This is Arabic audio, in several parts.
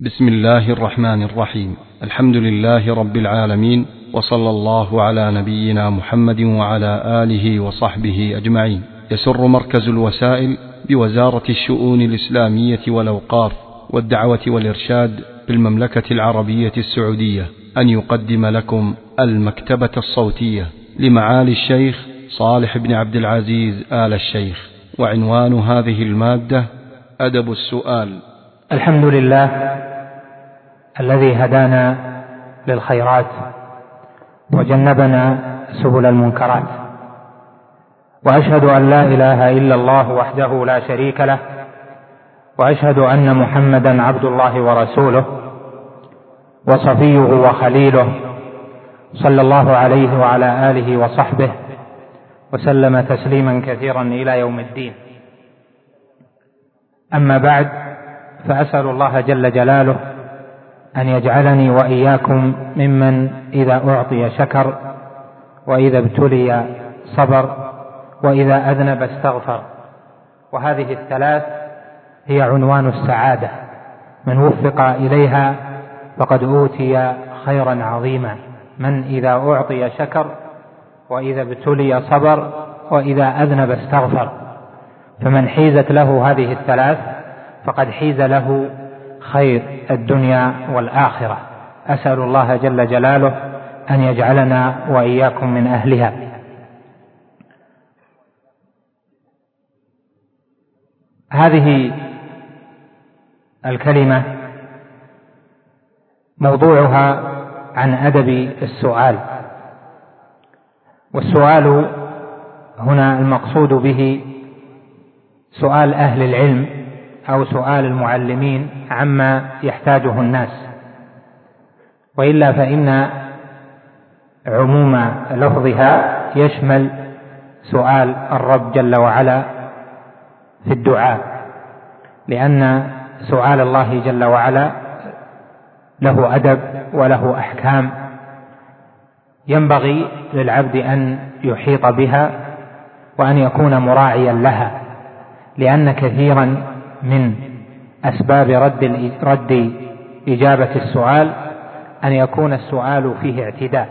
بسم الله الرحمن الرحيم. الحمد لله رب العالمين وصلى الله على نبينا محمد وعلى آله وصحبه أجمعين. يسر مركز الوسائل بوزارة الشؤون الإسلامية والأوقاف والدعوة والإرشاد بالمملكة العربية السعودية أن يقدم لكم المكتبة الصوتية لمعالي الشيخ صالح بن عبد العزيز آل الشيخ. وعنوان هذه المادة أدب السؤال. الحمد لله الذي هدانا للخيرات وجنبنا سبل المنكرات. وأشهد أن لا إله إلا الله وحده لا شريك له وأشهد أن محمدا عبد الله ورسوله وصفيه وخليله صلى الله عليه وعلى آله وصحبه وسلم تسليما كثيرا إلى يوم الدين. أما بعد فأسأل الله جل جلاله أن يجعلني وإياكم ممن إذا أعطي شكر وإذا ابتلي صبر وإذا أذنب استغفر. وهذه الثلاث هي عنوان السعادة. من وفق إليها فقد أوتي خيرا عظيما. من إذا أعطي شكر وإذا ابتلي صبر وإذا أذنب استغفر. فمن حيزت له هذه الثلاث فقد حيز له خير الدنيا والآخرة. أسأل الله جل جلاله أن يجعلنا وإياكم من أهلها. هذه الكلمة موضوعها عن أدب السؤال. والسؤال هنا المقصود به سؤال أهل العلم. أو سؤال المعلمين عما يحتاجه الناس. وإلا فإن عموم لفظها يشمل سؤال الرب جل وعلا في الدعاء لأن سؤال الله جل وعلا له أدب وله أحكام ينبغي للعبد أن يحيط بها وأن يكون مراعيا لها لأن كثيرا من أسباب رد رد إجابة السؤال أن يكون السؤال فيه اعتداء.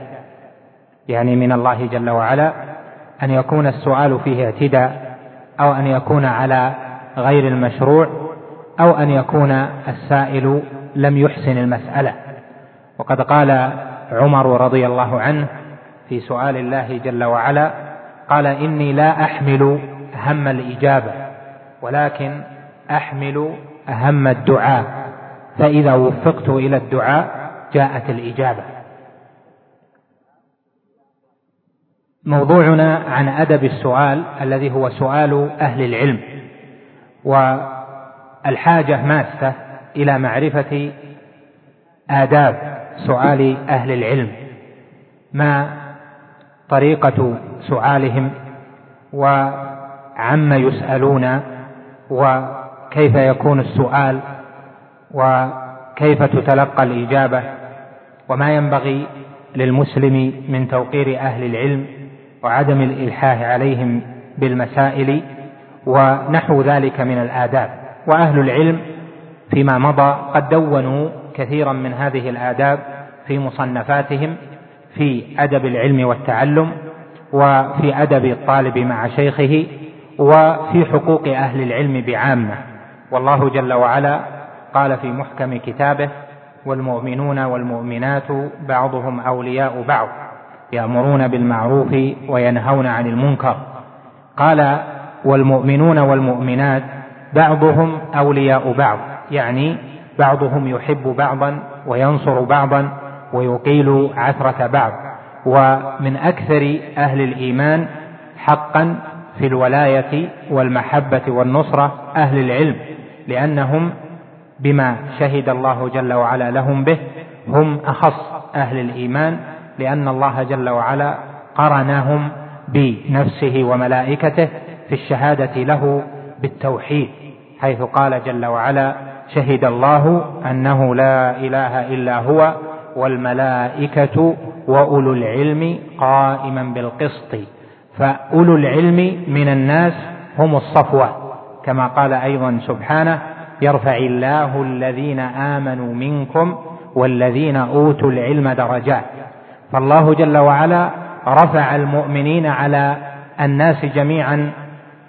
يعني من الله جل وعلا أن يكون السؤال فيه اعتداء أو أن يكون على غير المشروع أو أن يكون السائل لم يحسن المسألة. وقد قال عمر رضي الله عنه في سؤال الله جل وعلا قال إني لا أحمل هم الإجابة ولكن أحمل أهم الدعاء فإذا وفقت إلى الدعاء جاءت الإجابة. موضوعنا عن أدب السؤال الذي هو سؤال أهل العلم والحاجة ماسة إلى معرفة آداب سؤال أهل العلم ما طريقة سؤالهم وعما يسألون و كيف يكون السؤال وكيف تتلقى الإجابة وما ينبغي للمسلم من توقير أهل العلم وعدم الإلحاح عليهم بالمسائل ونحو ذلك من الآداب. وأهل العلم فيما مضى قد دونوا كثيرا من هذه الآداب في مصنفاتهم في أدب العلم والتعلم وفي أدب الطالب مع شيخه وفي حقوق أهل العلم بعامة. والله جل وعلا قال في محكم كتابه والمؤمنون والمؤمنات بعضهم أولياء بعض يأمرون بالمعروف وينهون عن المنكر. قال والمؤمنون والمؤمنات بعضهم أولياء بعض يعني بعضهم يحب بعضا وينصر بعضا ويقيل عثرة بعض. ومن أكثر أهل الإيمان حقا في الولاية والمحبة والنصرة أهل العلم. لأنهم بما شهد الله جل وعلا لهم به هم أخص أهل الإيمان لأن الله جل وعلا قرنهم بنفسه وملائكته في الشهادة له بالتوحيد حيث قال جل وعلا شهد الله أنه لا إله إلا هو والملائكة وأولو العلم قائما بالقسط فأولو العلم من الناس هم الصفوة. كما قال أيضا سبحانه يرفع الله الذين آمنوا منكم والذين أوتوا العلم درجات. فالله جل وعلا رفع المؤمنين على الناس جميعا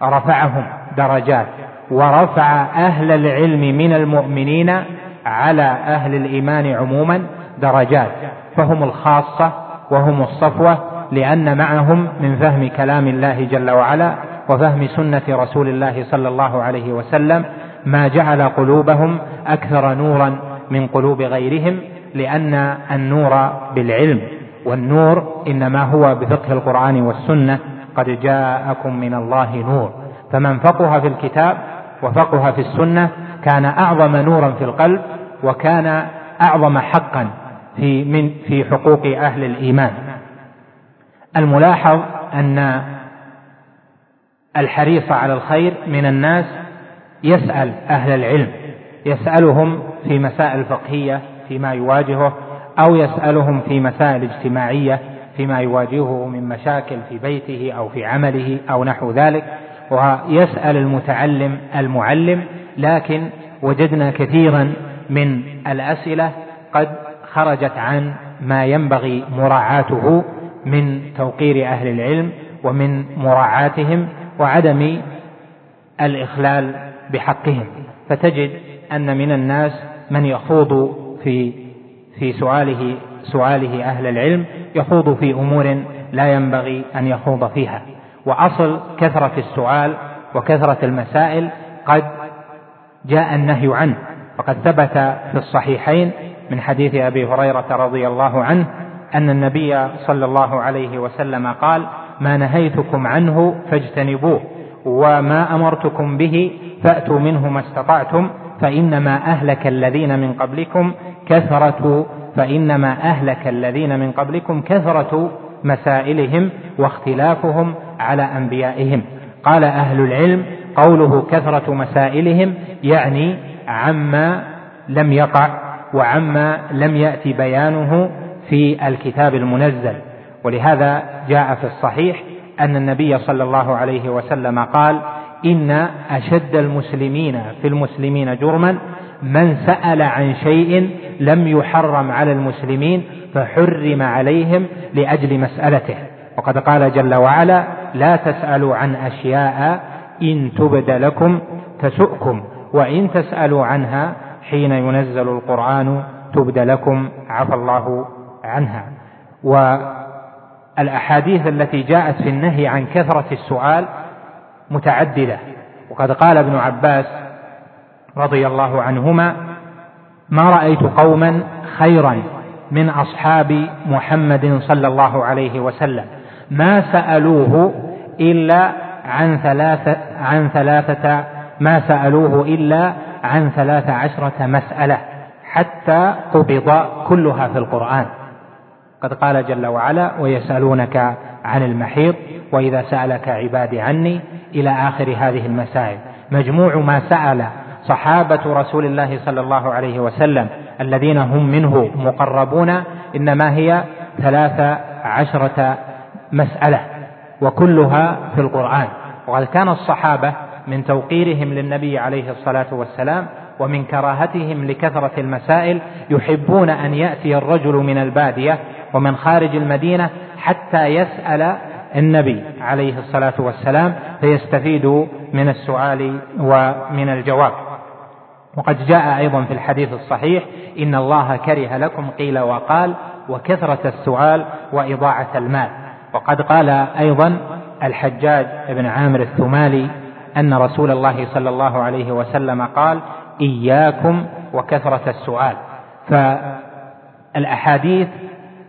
رفعهم درجات ورفع أهل العلم من المؤمنين على أهل الإيمان عموما درجات. فهم الخاصة وهم الصفوة لأن معهم من فهم كلام الله جل وعلا وفهم سنة رسول الله صلى الله عليه وسلم ما جعل قلوبهم أكثر نورا من قلوب غيرهم لأن النور بالعلم والنور إنما هو بفقه القرآن والسنة قد جاءكم من الله نور. فمن فقه في الكتاب وفقه في السنة كان أعظم نورا في القلب وكان أعظم حقا في من في حقوق أهل الإيمان. الملاحظ أن الحريص على الخير من الناس يسأل أهل العلم يسألهم في مسائل فقهية فيما يواجهه أو يسألهم في مسائل اجتماعية فيما يواجهه من مشاكل في بيته أو في عمله أو نحو ذلك. ويسأل المتعلم المعلم لكن وجدنا كثيرا من الأسئلة قد خرجت عن ما ينبغي مراعاته من توقير أهل العلم ومن مراعاتهم وعدم الإخلال بحقهم. فتجد أن من الناس من يخوض في في سؤاله سؤاله أهل العلم يخوض في أمور لا ينبغي أن يخوض فيها. وأصل كثرة السؤال وكثرة المسائل قد جاء النهي عنه. وقد ثبت في الصحيحين من حديث أبي هريرة رضي الله عنه أن النبي صلى الله عليه وسلم قال ما نهيتكم عنه فاجتنبوه وما أمرتكم به فأتوا منه ما استطعتم فإنما أهلك الذين من قبلكم كثرة فإنما أهلك الذين من قبلكم كثرة مسائلهم واختلافهم على أنبيائهم. قال أهل العلم قوله كثرة مسائلهم يعني عما لم يقع وعما لم يأتي بيانه في الكتاب المنزل. ولهذا جاء في الصحيح أن النبي صلى الله عليه وسلم قال إن أشد المسلمين في المسلمين جرما من سأل عن شيء لم يحرم على المسلمين فحرم عليهم لأجل مسألته. وقد قال جل وعلا لا تسألوا عن أشياء إن تبد لكم تسؤكم وإن تسألوا عنها حين ينزل القرآن تبد لكم عفى الله عنها. والأحاديث التي جاءت في النهي عن كثرة السؤال متعددة. وقد قال ابن عباس رضي الله عنهما ما رأيت قوما خيرا من أصحاب محمد صلى الله عليه وسلم. ما سألوه إلا عن ثلاثة عن ثلاثة ما سألوه إلا عن ثلاث عشرة مسألة حتى قبض كلها في القرآن. قد قال جل وعلا ويسألونك عن المحيض وإذا سألك عبادي عني إلى آخر هذه المسائل. مجموع ما سأل صحابة رسول الله صلى الله عليه وسلم الذين هم منه مقربون إنما هي ثلاث عشرة مسألة وكلها في القرآن. وقد كان الصحابة من توقيرهم للنبي عليه الصلاة والسلام ومن كراهتهم لكثرة المسائل يحبون أن يأتي الرجل من البادية ومن خارج المدينة حتى يسأل النبي عليه الصلاة والسلام فيستفيد من السؤال ومن الجواب. وقد جاء أيضا في الحديث الصحيح إن الله كره لكم قيل وقال وكثرة السؤال وإضاعة المال. وقد قال أيضا الحجاج بن عامر الثمالي أن رسول الله صلى الله عليه وسلم قال إياكم وكثرة السؤال. فالأحاديث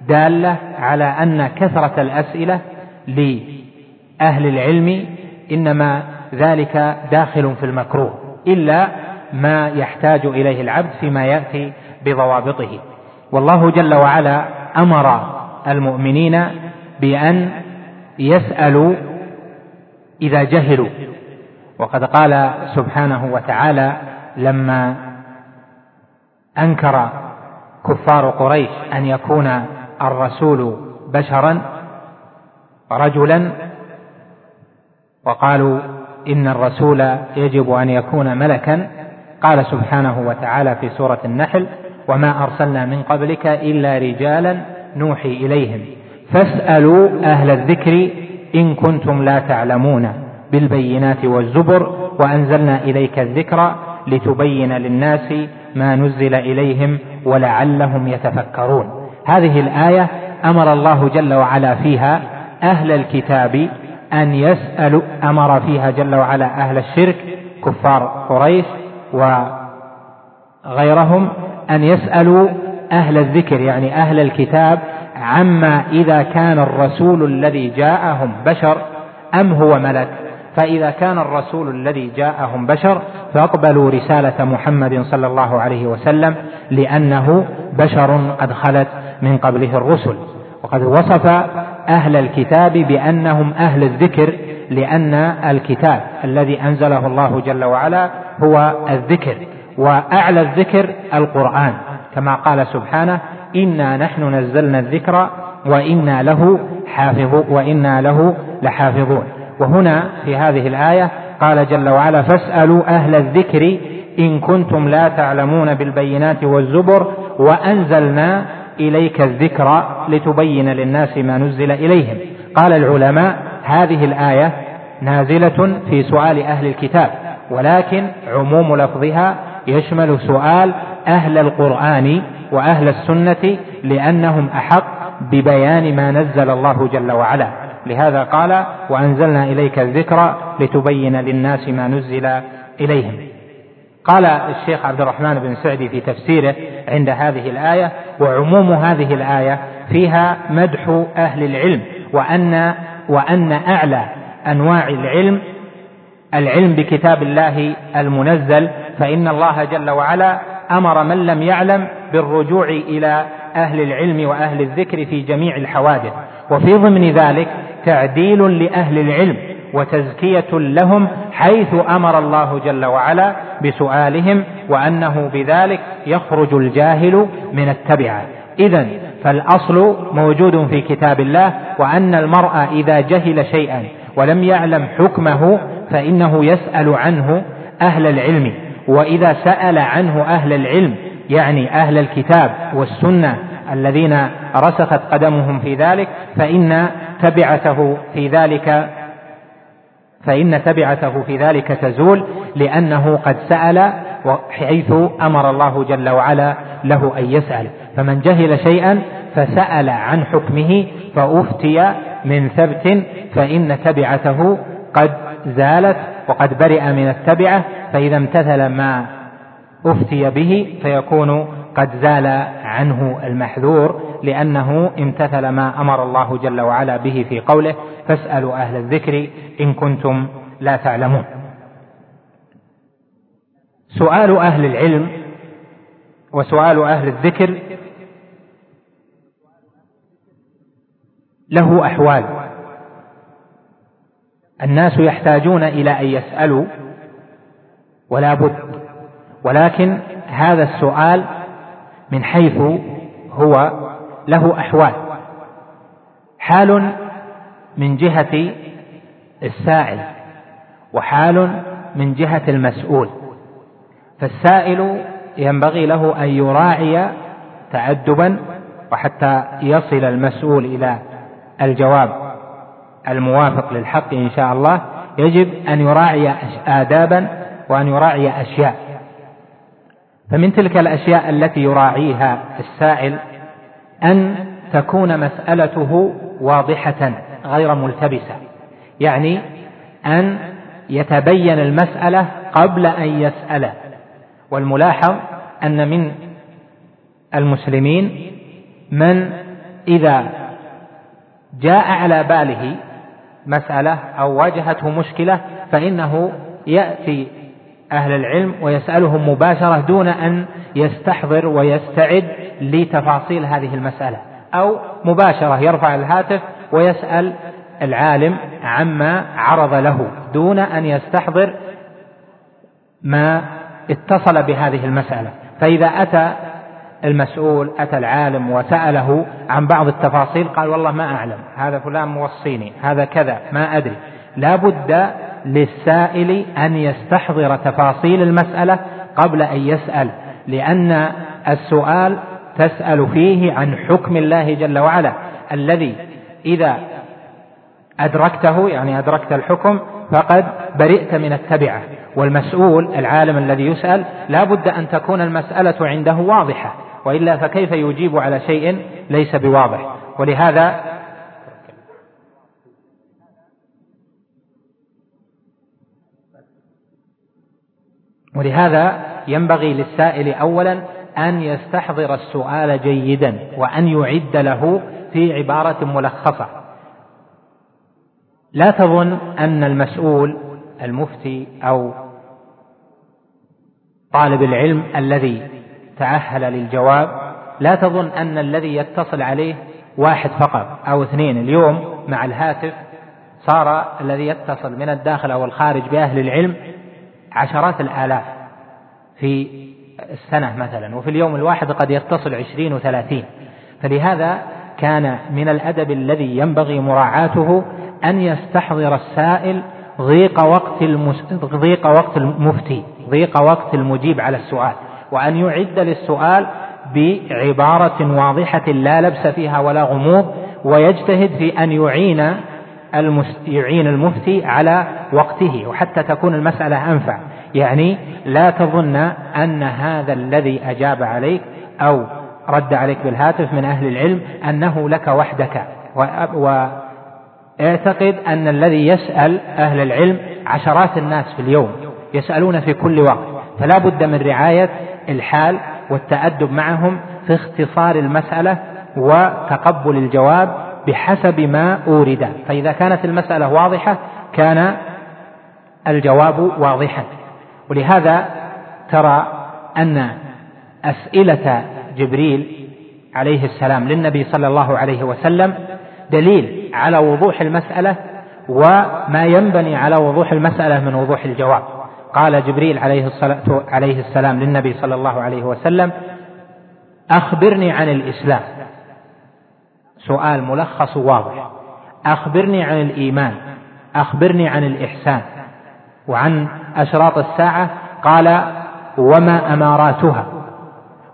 دالة على أن كثرة الأسئلة لأهل العلم إنما ذلك داخل في المكروه إلا ما يحتاج إليه العبد فيما يأتي بضوابطه. والله جل وعلا أمر المؤمنين بأن يسألوا إذا جهلوا. وقد قال سبحانه وتعالى لما أنكر كفار قريش أن يكون الرسول بشرا رجلا وقالوا إن الرسول يجب أن يكون ملكا قال سبحانه وتعالى في سورة النحل وما أرسلنا من قبلك إلا رجالا نوحي إليهم فاسألوا أهل الذكر إن كنتم لا تعلمون بالبينات والزبر وأنزلنا إليك الذكر لتبين للناس ما نزل إليهم ولعلهم يتفكرون هذه الآية أمر الله جل وعلا فيها أهل الكتاب أن يسألوا أمر فيها جل وعلا أهل الشرك كفار قريش وغيرهم أن يسألوا أهل الذكر يعني أهل الكتاب عما إذا كان الرسول الذي جاءهم بشر أم هو ملك؟ فإذا كان الرسول الذي جاءهم بشر فاقبلوا رسالة محمد صلى الله عليه وسلم لأنه بشر قد خلت. من قبله الرسل. وقد وصف أهل الكتاب بأنهم أهل الذكر لأن الكتاب الذي أنزله الله جل وعلا هو الذكر وأعلى الذكر القرآن. كما قال سبحانه إنا نحن نزلنا الذكر وإنا له حافظ وإنا له لحافظون. وهنا في هذه الآية قال جل وعلا فاسألوا أهل الذكر إن كنتم لا تعلمون بالبينات والزبر وأنزلنا إليك الذكر لتبين للناس ما نزل إليهم. قال العلماء هذه الآية نازلة في سؤال أهل الكتاب ولكن عموم لفظها يشمل سؤال أهل القرآن وأهل السنة لأنهم أحق ببيان ما نزل الله جل وعلا. لهذا قال وأنزلنا إليك الذكر لتبين للناس ما نزل إليهم. قال الشيخ عبد الرحمن بن سعدي في تفسيره عند هذه الآية وعموم هذه الآية فيها مدح أهل العلم وأن وأن أعلى أنواع العلم العلم بكتاب الله المنزل فإن الله جل وعلا أمر من لم يعلم بالرجوع إلى أهل العلم وأهل الذكر في جميع الحوادث. وفي ضمن ذلك تعديل لأهل العلم. وتزكية لهم حيث أمر الله جل وعلا بسؤالهم وأنه بذلك يخرج الجاهل من التبعة. إذا فالأصل موجود في كتاب الله وأن المرء إذا جهل شيئا ولم يعلم حكمه فإنه يسأل عنه أهل العلم. وإذا سأل عنه أهل العلم يعني أهل الكتاب والسنة الذين رسخت قدمهم في ذلك فإن تبعته في ذلك فإن تبعته في ذلك تزول لأنه قد سأل حيث أمر الله جل وعلا له أن يسأل. فمن جهل شيئا فسأل عن حكمه فأفتي من ثبت فإن تبعته قد زالت وقد برئ من التبعة فإذا امتثل ما أفتي به فيكون قد زال عنه المحذور لأنه امتثل ما أمر الله جل وعلا به في قوله فاسألوا أهل الذكر إن كنتم لا تعلمون. سؤال أهل العلم وسؤال أهل الذكر له أحوال. الناس يحتاجون إلى أن يسألوا ولا بد ولكن هذا السؤال من حيث هو له أحوال. حال من جهة السائل وحال من جهة المسؤول. فالسائل ينبغي له أن يراعي تأدبا وحتى يصل المسؤول إلى الجواب الموافق للحق إن شاء الله. يجب أن يراعي آدابا وأن يراعي أشياء. فمن تلك الأشياء التي يراعيها السائل أن تكون مسألته واضحة. غير ملتبسة. يعني أن يتبين المسألة قبل أن يسأل. والملاحظ أن من المسلمين من إذا جاء على باله مسألة أو واجهته مشكلة فإنه يأتي أهل العلم ويسألهم مباشرة دون أن يستحضر ويستعد لتفاصيل هذه المسألة. أو مباشرة يرفع الهاتف ويسأل العالم عما عرض له دون أن يستحضر ما اتصل بهذه المسألة. فإذا أتى المسؤول أتى العالم وسأله عن بعض التفاصيل قال والله ما أعلم هذا فلان موصيني هذا كذا ما أدري. لا بد للسائل أن يستحضر تفاصيل المسألة قبل أن يسأل لأن السؤال تسأل فيه عن حكم الله جل وعلا الذي إذا أدركته يعني أدركت الحكم فقد برئت من التبعة. والمسؤول العالم الذي يسأل لا بد أن تكون المسألة عنده واضحة وإلا فكيف يجيب على شيء ليس بواضح؟ ولهذا ولهذا ينبغي للسائل أولا أن يستحضر السؤال جيدا وأن يعد له في عبارة ملخصة. لا تظن أن المسؤول المفتي أو طالب العلم الذي تأهل للجواب لا تظن أن الذي يتصل عليه واحد فقط أو اثنين. اليوم مع الهاتف صار الذي يتصل من الداخل أو الخارج بأهل العلم عشرات الآلاف في السنة مثلا وفي اليوم الواحد قد يتصل عشرين وثلاثين. فلهذا كان من الأدب الذي ينبغي مراعاته أن يستحضر السائل ضيق وقت المس... ضيق وقت المفتي ضيق وقت المجيب على السؤال وأن يعد للسؤال بعبارة واضحة لا لبس فيها ولا غموض ويجتهد في أن يعين المس... يعين المفتي على وقته وحتى تكون المسألة أنفع. يعني لا تظن أن هذا الذي أجاب عليك أو رد عليك بالهاتف من أهل العلم أنه لك وحدك. واعتقد أن الذي يسأل أهل العلم عشرات الناس في اليوم يسألون في كل وقت. فلا بد من رعاية الحال والتأدب معهم في اختصار المسألة وتقبل الجواب بحسب ما أورد. فإذا كانت المسألة واضحة كان الجواب واضحا. ولهذا ترى أن أسئلة جبريل عليه السلام للنبي صلى الله عليه وسلم دليل على وضوح المسألة وما ينبني على وضوح المسألة من وضوح الجواب. قال جبريل عليه الصلاة عليه السلام للنبي صلى الله عليه وسلم أخبرني عن الإسلام. سؤال ملخص واضح. أخبرني عن الإيمان. أخبرني عن الإحسان. وعن أشراط الساعة قال وما أماراتها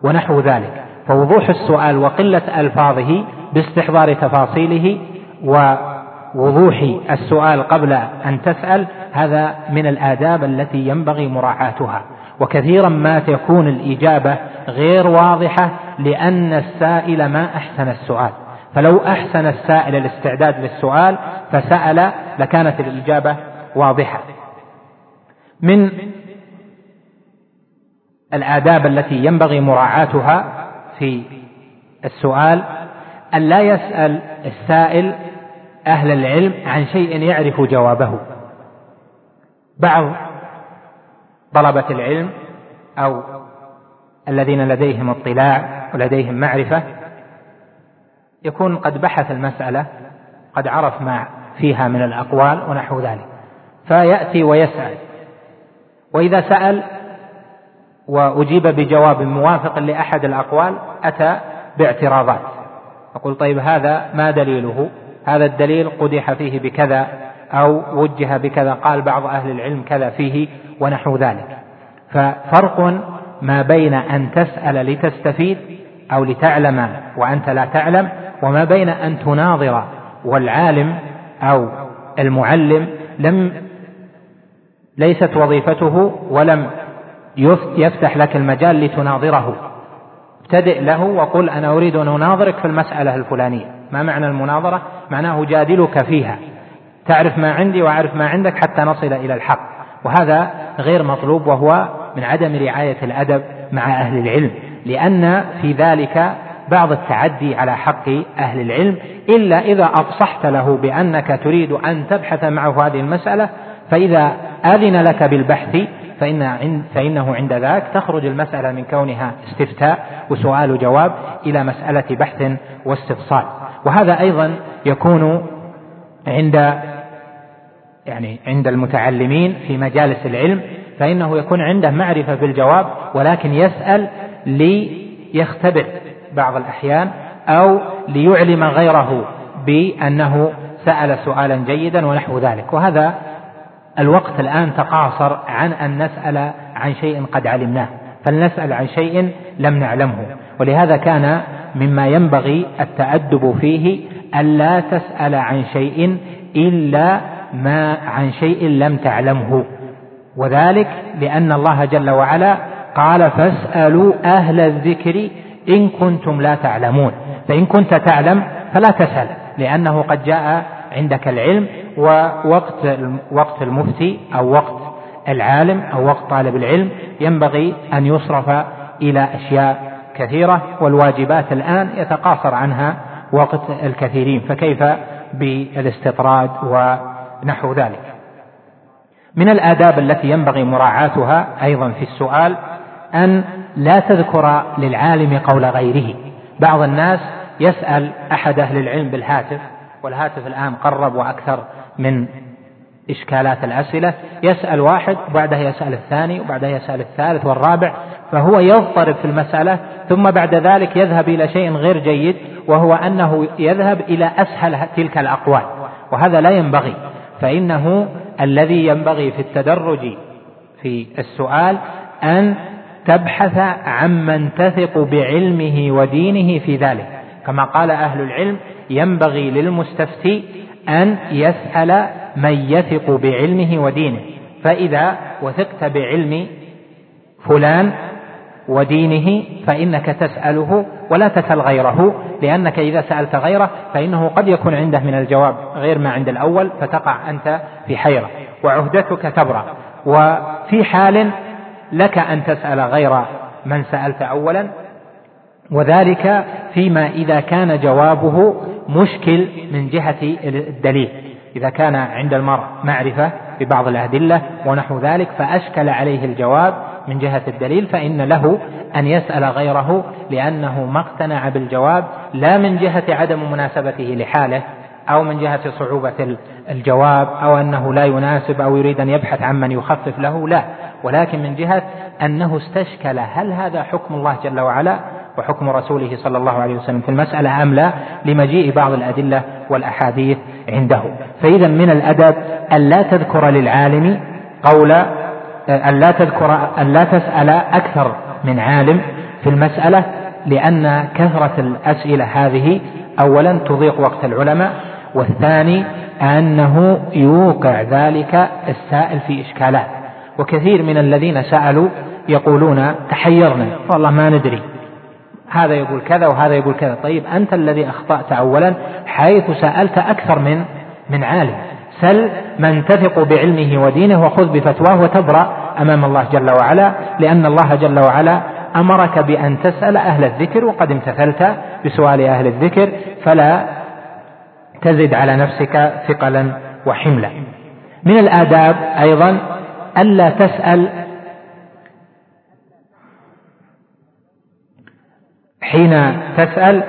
ونحو ذلك. فوضوح السؤال وقلة ألفاظه باستحضار تفاصيله ووضوح السؤال قبل أن تسأل هذا من الآداب التي ينبغي مراعاتها. وكثيرا ما تكون الإجابة غير واضحة لأن السائل ما أحسن السؤال. فلو أحسن السائل الاستعداد للسؤال فسأل لكانت الإجابة واضحة. من الآداب التي ينبغي مراعاتها في السؤال أن لا يسأل السائل أهل العلم عن شيء يعرف جوابه. بعض طلبة العلم أو الذين لديهم اطلاع ولديهم معرفة يكون قد بحث المسألة قد عرف ما فيها من الأقوال ونحو ذلك. فيأتي ويسأل. وإذا سأل وأجيب بجواب موافق لأحد الأقوال أتى باعتراضات. أقول طيب هذا ما دليله؟ هذا الدليل قدح فيه بكذا أو وجه بكذا قال بعض أهل العلم كذا فيه ونحو ذلك. ففرق ما بين أن تسأل لتستفيد أو لتعلم وأنت لا تعلم وما بين أن تناظر والعالم أو المعلم لم ليست وظيفته ولم يفتح لك المجال لتناظره. ابتدئ له وقل أنا أريد أن أناظرك في المسألة الفلانية. ما معنى المناظرة؟ معناه جادلك فيها. تعرف ما عندي وأعرف ما عندك حتى نصل إلى الحق. وهذا غير مطلوب وهو من عدم رعاية الأدب مع أهل العلم. لأن في ذلك بعض التعدي على حق أهل العلم. إلا إذا أفصحت له بأنك تريد أن تبحث معه هذه المسألة فإذا أذن لك بالبحث فإن فإنه عند ذاك تخرج المسألة من كونها استفتاء وسؤال جواب إلى مسألة بحث واستفصال. وهذا أيضا يكون عند يعني عند المتعلمين في مجالس العلم فإنه يكون عنده معرفة بالجواب ولكن يسأل ليختبر بعض الأحيان أو ليعلم غيره بأنه سأل سؤالا جيدا ونحو ذلك. وهذا الوقت الآن تقاصر عن أن نسأل عن شيء قد علمناه فلنسأل عن شيء لم نعلمه ولهذا كان مما ينبغي التأدب فيه ألا تسأل عن شيء إلا ما عن شيء لم تعلمه وذلك لأن الله جل وعلا قال فاسألوا أهل الذكر إن كنتم لا تعلمون فإن كنت تعلم فلا تسأل لأنه قد جاء عندك العلم ووقت وقت المفتي أو وقت العالم أو وقت طالب العلم ينبغي أن يصرف إلى أشياء كثيرة والواجبات الآن يتقاصر عنها وقت الكثيرين فكيف بالاستطراد ونحو ذلك؟ من الآداب التي ينبغي مراعاتها أيضا في السؤال أن لا تذكر للعالم قول غيره. بعض الناس يسأل أحد أهل العلم بالهاتف والهاتف الآن قرب وأكثر من إشكالات الأسئلة يسأل واحد وبعدها يسأل الثاني وبعدها يسأل الثالث والرابع فهو يضطرب في المسألة ثم بعد ذلك يذهب إلى شيء غير جيد وهو أنه يذهب إلى أسهل تلك الأقوال وهذا لا ينبغي فإنه الذي ينبغي في التدرج في السؤال أن تبحث عمن تثق بعلمه ودينه في ذلك كما قال أهل العلم ينبغي للمستفتي أن يسأل من يثق بعلمه ودينه. فإذا وثقت بعلم فلان ودينه فإنك تسأله ولا تسأل غيره لأنك إذا سألت غيره فإنه قد يكون عنده من الجواب غير ما عند الأول فتقع أنت في حيرة. وعهدتك تبرأ. وفي حال لك أن تسأل غير من سألت أولا وذلك فيما إذا كان جوابه مشكل من جهة الدليل. إذا كان عند المرء معرفة ببعض الأدلة ونحو ذلك فأشكل عليه الجواب من جهة الدليل فإن له أن يسأل غيره لأنه ما اقتنع بالجواب لا من جهة عدم مناسبته لحاله أو من جهة صعوبة الجواب أو أنه لا يناسب أو يريد أن يبحث عمن يخفف له لا. ولكن من جهة أنه استشكل هل هذا حكم الله جل وعلا؟ وحكم رسوله صلى الله عليه وسلم في المسألة أم لا لمجيء بعض الأدلة والأحاديث عنده. فإذا من الأدب أن لا تذكر للعالم قول أن لا تذكر أن لا تسأل أكثر من عالم في المسألة لأن كثرة الأسئلة هذه أولا تضيق وقت العلماء والثاني أنه يوقع ذلك السائل في إشكالات. وكثير من الذين سألوا يقولون تحيرنا والله ما ندري. هذا يقول كذا وهذا يقول كذا. طيب أنت الذي أخطأت أولا حيث سألت أكثر من من عالم. سل من تثق بعلمه ودينه وخذ بفتواه وتبرأ أمام الله جل وعلا لأن الله جل وعلا أمرك بأن تسأل أهل الذكر وقد امتثلت بسؤال أهل الذكر فلا تزد على نفسك ثقلا وحملا. من الآداب أيضا ألا تسأل حين تسأل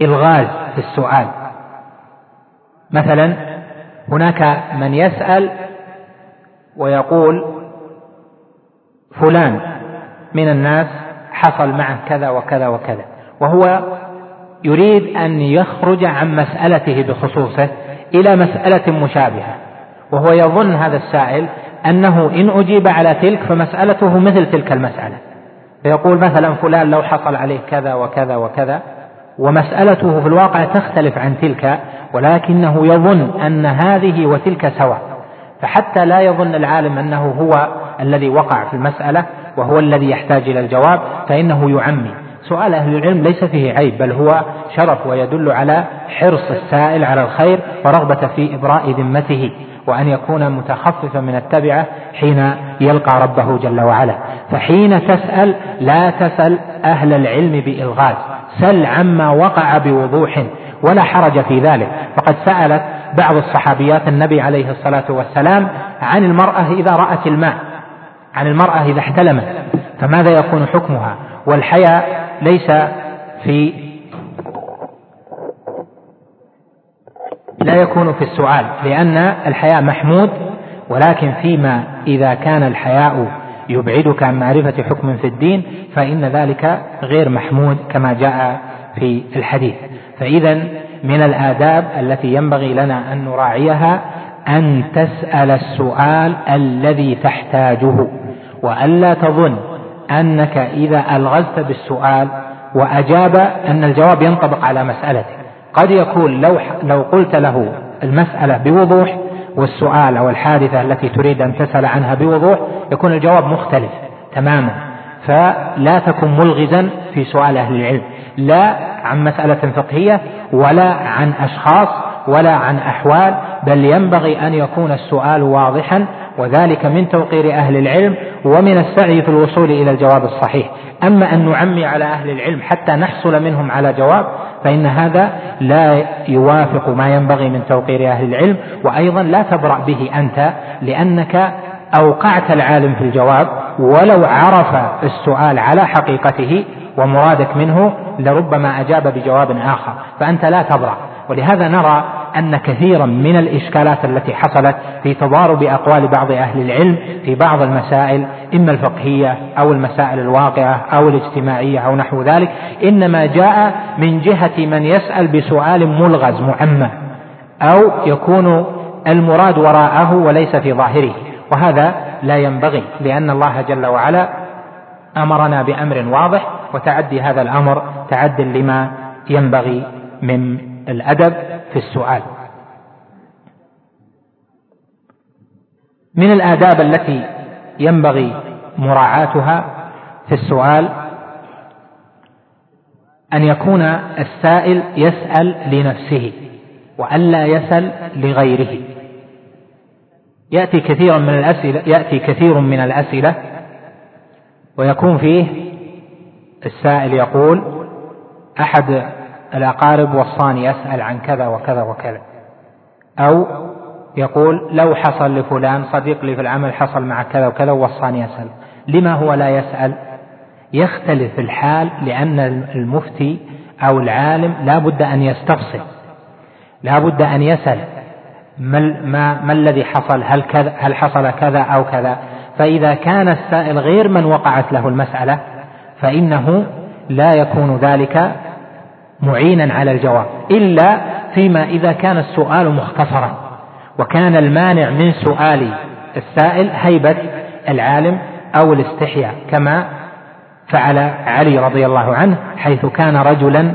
بإلغاز في السؤال. مثلا هناك من يسأل ويقول فلان من الناس حصل معه كذا وكذا وكذا وهو يريد أن يخرج عن مسألته بخصوصه إلى مسألة مشابهة وهو يظن هذا السائل أنه إن أجيب على تلك فمسألته مثل تلك المسألة. فيقول مثلا فلان لو حصل عليه كذا وكذا وكذا ومسألته في الواقع تختلف عن تلك ولكنه يظن أن هذه وتلك سواء. فحتى لا يظن العالم أنه هو الذي وقع في المسألة وهو الذي يحتاج إلى الجواب فإنه يعمي. سؤال أهل العلم ليس فيه عيب بل هو شرف ويدل على حرص السائل على الخير ورغبة في إبراء ذمته. وأن يكون متخففا من التبعة حين يلقى ربه جل وعلا. فحين تسأل لا تسأل أهل العلم بإلغاز. سل عما وقع بوضوح ولا حرج في ذلك. فقد سألت بعض الصحابيات النبي عليه الصلاة والسلام عن المرأة إذا رأت الماء عن المرأة إذا احتلمت فماذا يكون حكمها؟ والحياء ليس في لا يكون في السؤال لأن الحياء محمود ولكن فيما إذا كان الحياء يبعدك عن معرفة حكم في الدين فإن ذلك غير محمود كما جاء في الحديث. فإذا من الآداب التي ينبغي لنا أن نراعيها أن تسأل السؤال الذي تحتاجه وألا تظن أنك إذا ألغزت بالسؤال وأجاب أن الجواب ينطبق على مسألتك. قد يكون لو لو قلت له المسألة بوضوح والسؤال أو الحادثة التي تريد أن تسأل عنها بوضوح يكون الجواب مختلف تماما. فلا تكن ملغزا في سؤال أهل العلم. لا عن مسألة فقهية ولا عن أشخاص ولا عن أحوال بل ينبغي أن يكون السؤال واضحا وذلك من توقير أهل العلم ومن السعي في الوصول إلى الجواب الصحيح. أما أن نعمي على أهل العلم حتى نحصل منهم على جواب فإن هذا لا يوافق ما ينبغي من توقير أهل العلم وأيضا لا تبرأ به أنت لأنك أوقعت العالم في الجواب ولو عرف السؤال على حقيقته ومرادك منه لربما أجاب بجواب آخر. فأنت لا تبرأ. ولهذا نرى أن كثيرا من الإشكالات التي حصلت في تضارب أقوال بعض أهل العلم في بعض المسائل إما الفقهية أو المسائل الواقعة أو الاجتماعية أو نحو ذلك إنما جاء من جهة من يسأل بسؤال ملغز معمى أو يكون المراد وراءه وليس في ظاهره. وهذا لا ينبغي لأن الله جل وعلا أمرنا بأمر واضح وتعدي هذا الأمر تعد لما ينبغي من الأدب في السؤال. من الآداب التي ينبغي مراعاتها في السؤال أن يكون السائل يسأل لنفسه وألا يسأل لغيره. يأتي كثيرا من الأسئلة يأتي كثير من الأسئلة ويكون فيه السائل يقول أحد الأقارب وصاني يسأل عن كذا وكذا وكذا. أو يقول لو حصل لفلان صديق لي في العمل حصل مع كذا وكذا ووصاني أسأل. لما هو لا يسأل؟ يختلف الحال لأن المفتي أو العالم لا بد أن يستفصل. لا بد أن يسأل. ما, ما, ما الذي حصل؟ هل, كذا هل حصل كذا أو كذا؟ فإذا كان السائل غير من وقعت له المسألة فإنه لا يكون ذلك معينا على الجواب إلا فيما إذا كان السؤال مختصرا وكان المانع من سؤال السائل هيبة العالم أو الاستحياء كما فعل علي رضي الله عنه حيث كان رجلا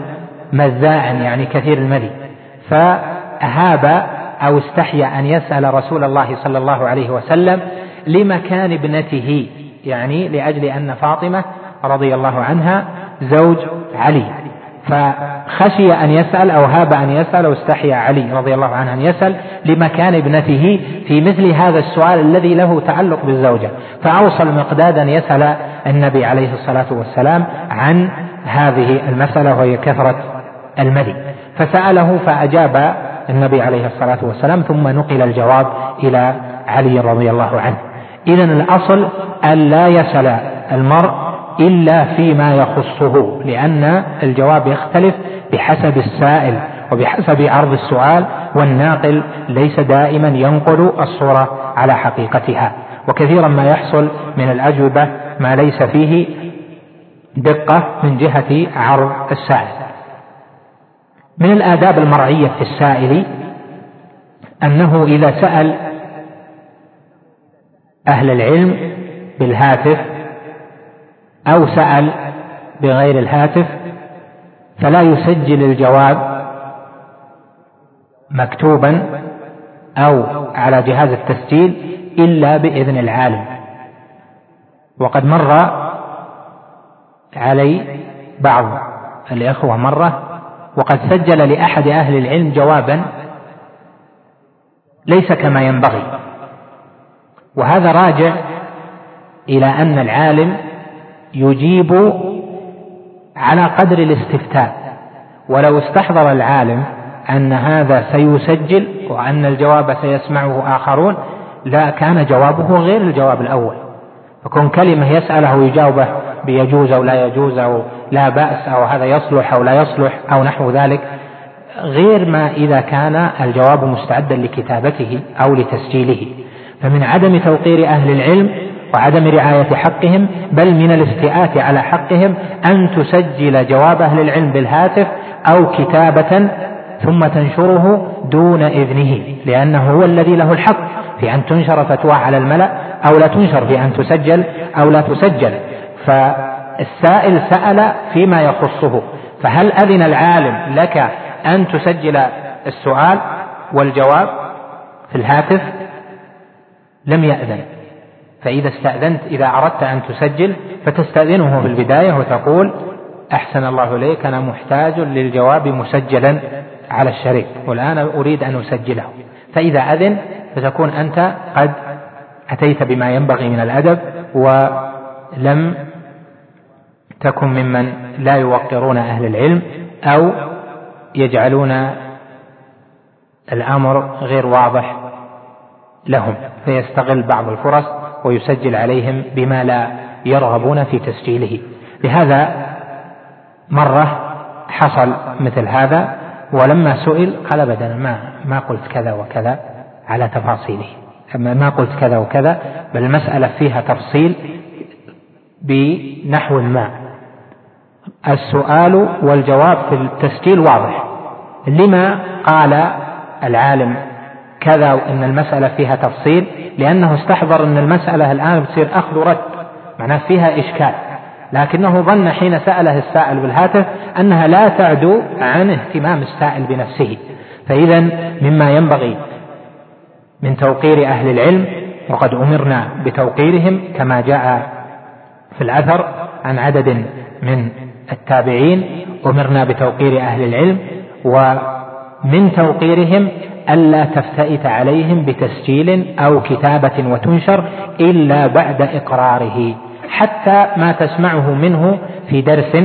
مذاعا يعني كثير المذي فأهاب أو استحيا أن يسأل رسول الله صلى الله عليه وسلم لمكان ابنته يعني لأجل أن فاطمة رضي الله عنها زوج علي. فخشي أن يسأل أو هاب أن يسأل أو استحيا علي رضي الله عنه أن يسأل لمكان ابنته في مثل هذا السؤال الذي له تعلق بالزوجة. فأوصى المقداد أن يسأل النبي عليه الصلاة والسلام عن هذه المسألة وهي كثرة المذي فسأله فأجاب النبي عليه الصلاة والسلام ثم نقل الجواب إلى علي رضي الله عنه. إذا الأصل أن لا يسأل المرء إلا فيما يخصه لأن الجواب يختلف بحسب السائل وبحسب عرض السؤال والناقل ليس دائما ينقل الصورة على حقيقتها. وكثيرا ما يحصل من الأجوبة ما ليس فيه دقة من جهة عرض السائل. من الآداب المرعية في السائل أنه إذا سأل أهل العلم بالهاتف أو سأل بغير الهاتف فلا يسجل الجواب مكتوبا أو على جهاز التسجيل إلا بإذن العالم. وقد مر علي بعض الإخوة مرة وقد سجل لأحد أهل العلم جوابا ليس كما ينبغي. وهذا راجع إلى أن العالم يجيب على قدر الاستفتاء. ولو استحضر العالم أن هذا سيسجل وأن الجواب سيسمعه آخرون لا كان جوابه غير الجواب الأول. فكون كلمة يسأله ويجاوبه بيجوز أو لا يجوز أو لا بأس أو هذا يصلح أو لا يصلح أو نحو ذلك. غير ما إذا كان الجواب مستعدا لكتابته أو لتسجيله. فمن عدم توقير أهل العلم وعدم رعاية حقهم بل من الاستئات على حقهم أن تسجل جواب أهل العلم بالهاتف أو كتابة ثم تنشره دون إذنه لأنه هو الذي له الحق في أن تنشر فتوى على الملأ أو لا تنشر في أن تسجل أو لا تسجل. فالسائل سأل فيما يخصه فهل أذن العالم لك أن تسجل السؤال والجواب في الهاتف؟ لم يأذن. فإذا استأذنت إذا أردت أن تسجل فتستأذنه في البداية وتقول أحسن الله إليك أنا محتاج للجواب مسجلا على الشريط والآن أريد أن أسجله. فإذا أذن فتكون أنت قد أتيت بما ينبغي من الأدب ولم تكن ممن لا يوقرون أهل العلم أو يجعلون الأمر غير واضح لهم. فيستغل بعض الفرص ويسجل عليهم بما لا يرغبون في تسجيله. لهذا مرة حصل مثل هذا ولما سئل قال ابدا ما ما قلت كذا وكذا على تفاصيله. ما قلت كذا وكذا بل المسألة فيها تفصيل بنحو ما. السؤال والجواب في التسجيل واضح. لما قال العالم كذا وإن المسألة فيها تفصيل لأنه استحضر أن المسألة الآن بتصير أخذ ورد معناه فيها إشكال. لكنه ظن حين سأله السائل بالهاتف أنها لا تعدو عن اهتمام السائل بنفسه. فإذا مما ينبغي من توقير أهل العلم وقد أمرنا بتوقيرهم كما جاء في الأثر عن عدد من التابعين أمرنا بتوقير أهل العلم ومن توقيرهم ألا تفتئت عليهم بتسجيل أو كتابة وتنشر إلا بعد إقراره حتى ما تسمعه منه في درس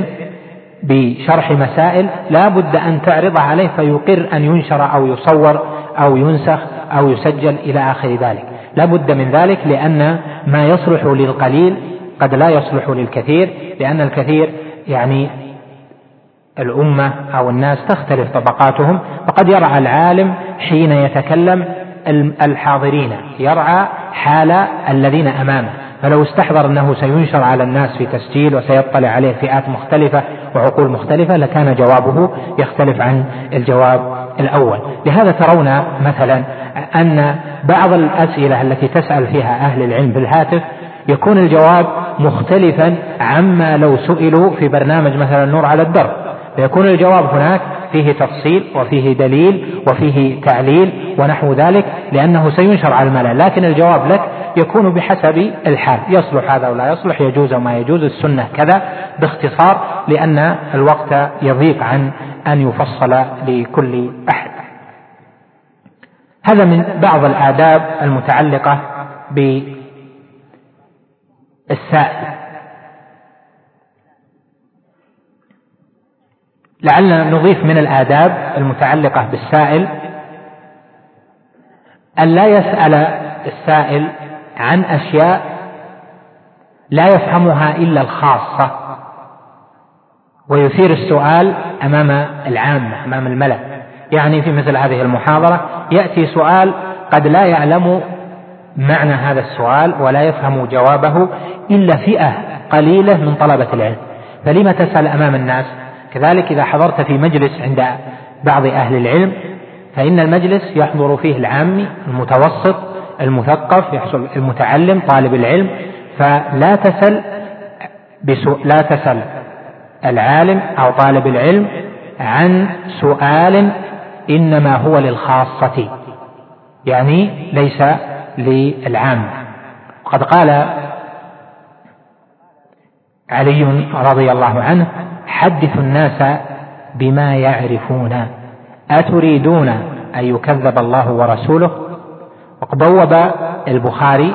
بشرح مسائل لا بد أن تعرض عليه فيقر أن ينشر أو يصور أو ينسخ أو يسجل إلى آخر ذلك. لا بد من ذلك لأن ما يصلح للقليل قد لا يصلح للكثير لأن الكثير يعني الأمة أو الناس تختلف طبقاتهم فقد يرعى العالم حين يتكلم الحاضرين يرعى حال الذين أمامه. فلو استحضر أنه سينشر على الناس في تسجيل وسيطلع عليه فئات مختلفة وعقول مختلفة لكان جوابه يختلف عن الجواب الأول. لهذا ترون مثلا أن بعض الأسئلة التي تسأل فيها أهل العلم بالهاتف يكون الجواب مختلفا عما لو سئلوا في برنامج مثلا نور على الدرب فيكون الجواب هناك فيه تفصيل وفيه دليل وفيه تعليل ونحو ذلك لأنه سينشر على الملأ لكن الجواب لك يكون بحسب الحال يصلح هذا ولا يصلح يجوز وما يجوز السنة كذا باختصار لأن الوقت يضيق عن أن يفصل لكل أحد. هذا من بعض الآداب المتعلقة بالسائل. لعلنا نضيف من الآداب المتعلقة بالسائل أن لا يسأل السائل عن أشياء لا يفهمها إلا الخاصة ويثير السؤال أمام العامة أمام الملأ يعني في مثل هذه المحاضرة يأتي سؤال قد لا يعلم معنى هذا السؤال ولا يفهم جوابه إلا فئة قليلة من طلبة العلم. فلم تسأل أمام الناس؟ كذلك إذا حضرت في مجلس عند بعض أهل العلم فإن المجلس يحضر فيه العامي المتوسط المثقف يحصل المتعلم طالب العلم فلا تسل لا تسل العالم أو طالب العلم عن سؤال إنما هو للخاصة يعني ليس للعامة وقد قال علي رضي الله عنه حدثوا الناس بما يعرفون. أتريدون أن يكذب الله ورسوله؟ وقد بوب البخاري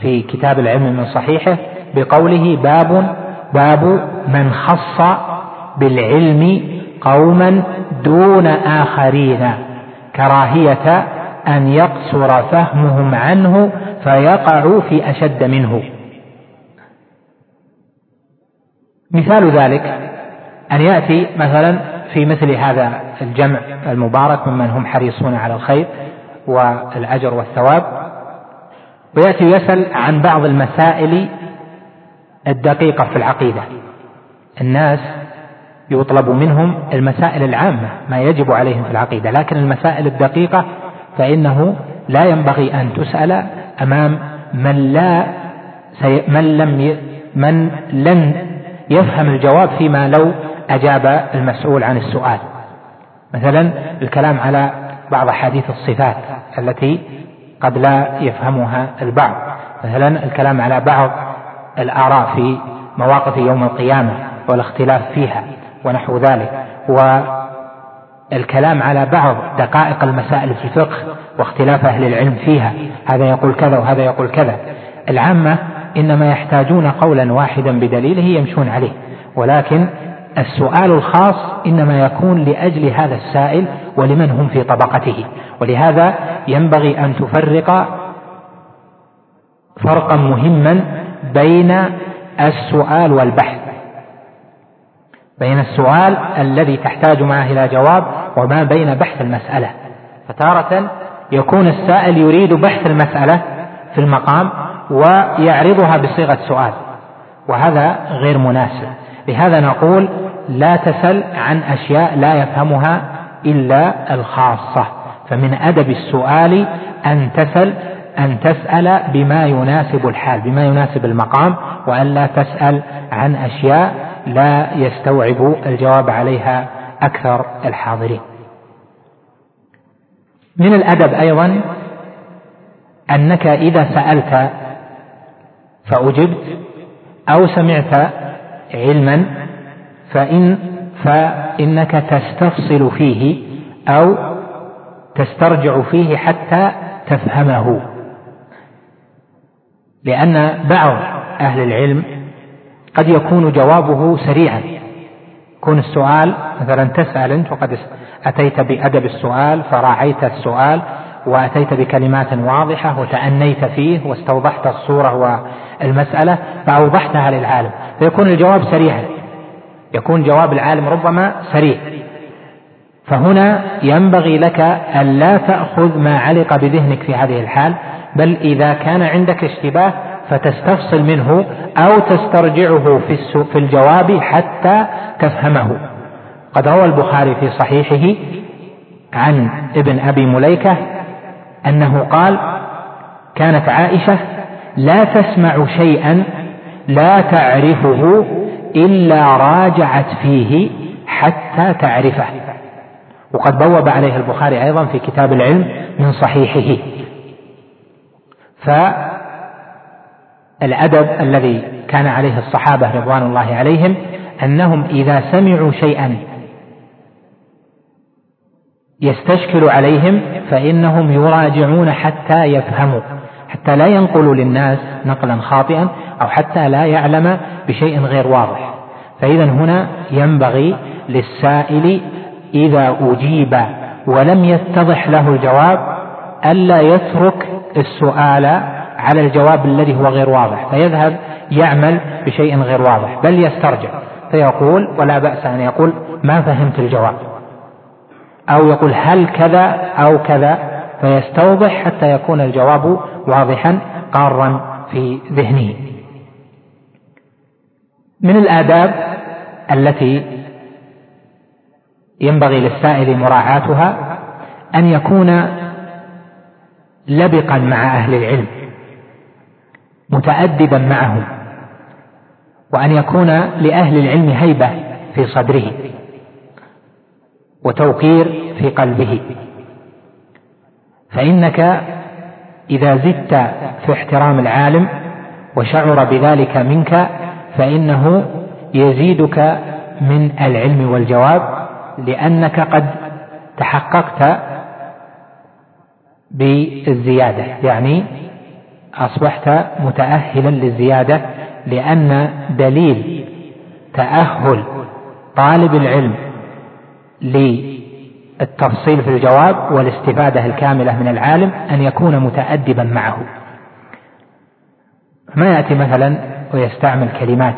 في كتاب العلم من صحيحه بقوله باب باب من خص بالعلم قوما دون آخرين. كراهية أن يقصر فهمهم عنه فيقعوا في أشد منه. مثال ذلك أن يأتي مثلا في مثل هذا الجمع المبارك ممن هم حريصون على الخير والأجر والثواب ويأتي يسأل عن بعض المسائل الدقيقة في العقيدة. الناس يطلب منهم المسائل العامة ما يجب عليهم في العقيدة لكن المسائل الدقيقة فإنه لا ينبغي أن تسأل أمام من لا من لم ي... من لن يفهم الجواب فيما لو أجاب المسؤول عن السؤال. مثلا الكلام على بعض أحاديث الصفات التي قد لا يفهمها البعض. مثلا الكلام على بعض الآراء في مواقف يوم القيامة والاختلاف فيها ونحو ذلك. والكلام على بعض دقائق المسائل في الفقه واختلاف أهل العلم فيها. هذا يقول كذا وهذا يقول كذا. العامة إنما يحتاجون قولا واحدا بدليله يمشون عليه. ولكن السؤال الخاص إنما يكون لأجل هذا السائل ولمن هم في طبقته. ولهذا ينبغي أن تفرق فرقا مهما بين السؤال والبحث. بين السؤال الذي تحتاج معه إلى جواب وما بين بحث المسألة. فتارة يكون السائل يريد بحث المسألة في المقام ويعرضها بصيغة سؤال. وهذا غير مناسب. لهذا نقول لا تسل عن أشياء لا يفهمها إلا الخاصة. فمن أدب السؤال أن تسل أن تسأل بما يناسب الحال بما يناسب المقام وألا تسأل عن أشياء لا يستوعب الجواب عليها أكثر الحاضرين. من الأدب أيضا أنك إذا سألت فأجبت أو سمعت علما فإن فإنك تستفصل فيه أو تسترجع فيه حتى تفهمه. لأن بعض أهل العلم قد يكون جوابه سريعا. يكون السؤال مثلا تسأل أنت وقد أتيت بأدب السؤال فراعيت السؤال وأتيت بكلمات واضحة وتأنيت فيه واستوضحت الصورة والمسألة فأوضحتها للعالم. فيكون الجواب سريعا. يكون جواب العالم ربما سريع. فهنا ينبغي لك ألا تأخذ ما علق بذهنك في هذه الحال بل إذا كان عندك اشتباه فتستفصل منه أو تسترجعه في, في الجواب حتى تفهمه. قد روى البخاري في صحيحه عن ابن أبي مليكة أنه قال كانت عائشة لا تسمع شيئا لا تعرفه إلا راجعت فيه حتى تعرفه. وقد بوب عليه البخاري أيضا في كتاب العلم من صحيحه. فالأدب الذي كان عليه الصحابة رضوان الله عليهم أنهم إذا سمعوا شيئا يستشكل عليهم فإنهم يراجعون حتى يفهموا حتى لا ينقلوا للناس نقلا خاطئا أو حتى لا يعلم بشيء غير واضح. فإذا هنا ينبغي للسائل إذا أجيب ولم يتضح له الجواب ألا يترك السؤال على الجواب الذي هو غير واضح فيذهب يعمل بشيء غير واضح بل يسترجع فيقول ولا بأس أن يقول ما فهمت الجواب. أو يقول هل كذا أو كذا فيستوضح حتى يكون الجواب واضحا قارا في ذهنه. من الآداب التي ينبغي للسائل مراعاتها أن يكون لبقا مع أهل العلم متأدبا معهم وأن يكون لأهل العلم هيبة في صدره وتوقير في قلبه. فإنك إذا زدت في احترام العالم وشعر بذلك منك فإنه يزيدك من العلم والجواب لأنك قد تحققت بالزيادة. يعني أصبحت متأهلا للزيادة لأن دليل تأهل طالب العلم للتفصيل في الجواب والاستفادة الكاملة من العالم أن يكون متأدبا معه. ما يأتي مثلا ويستعمل كلمات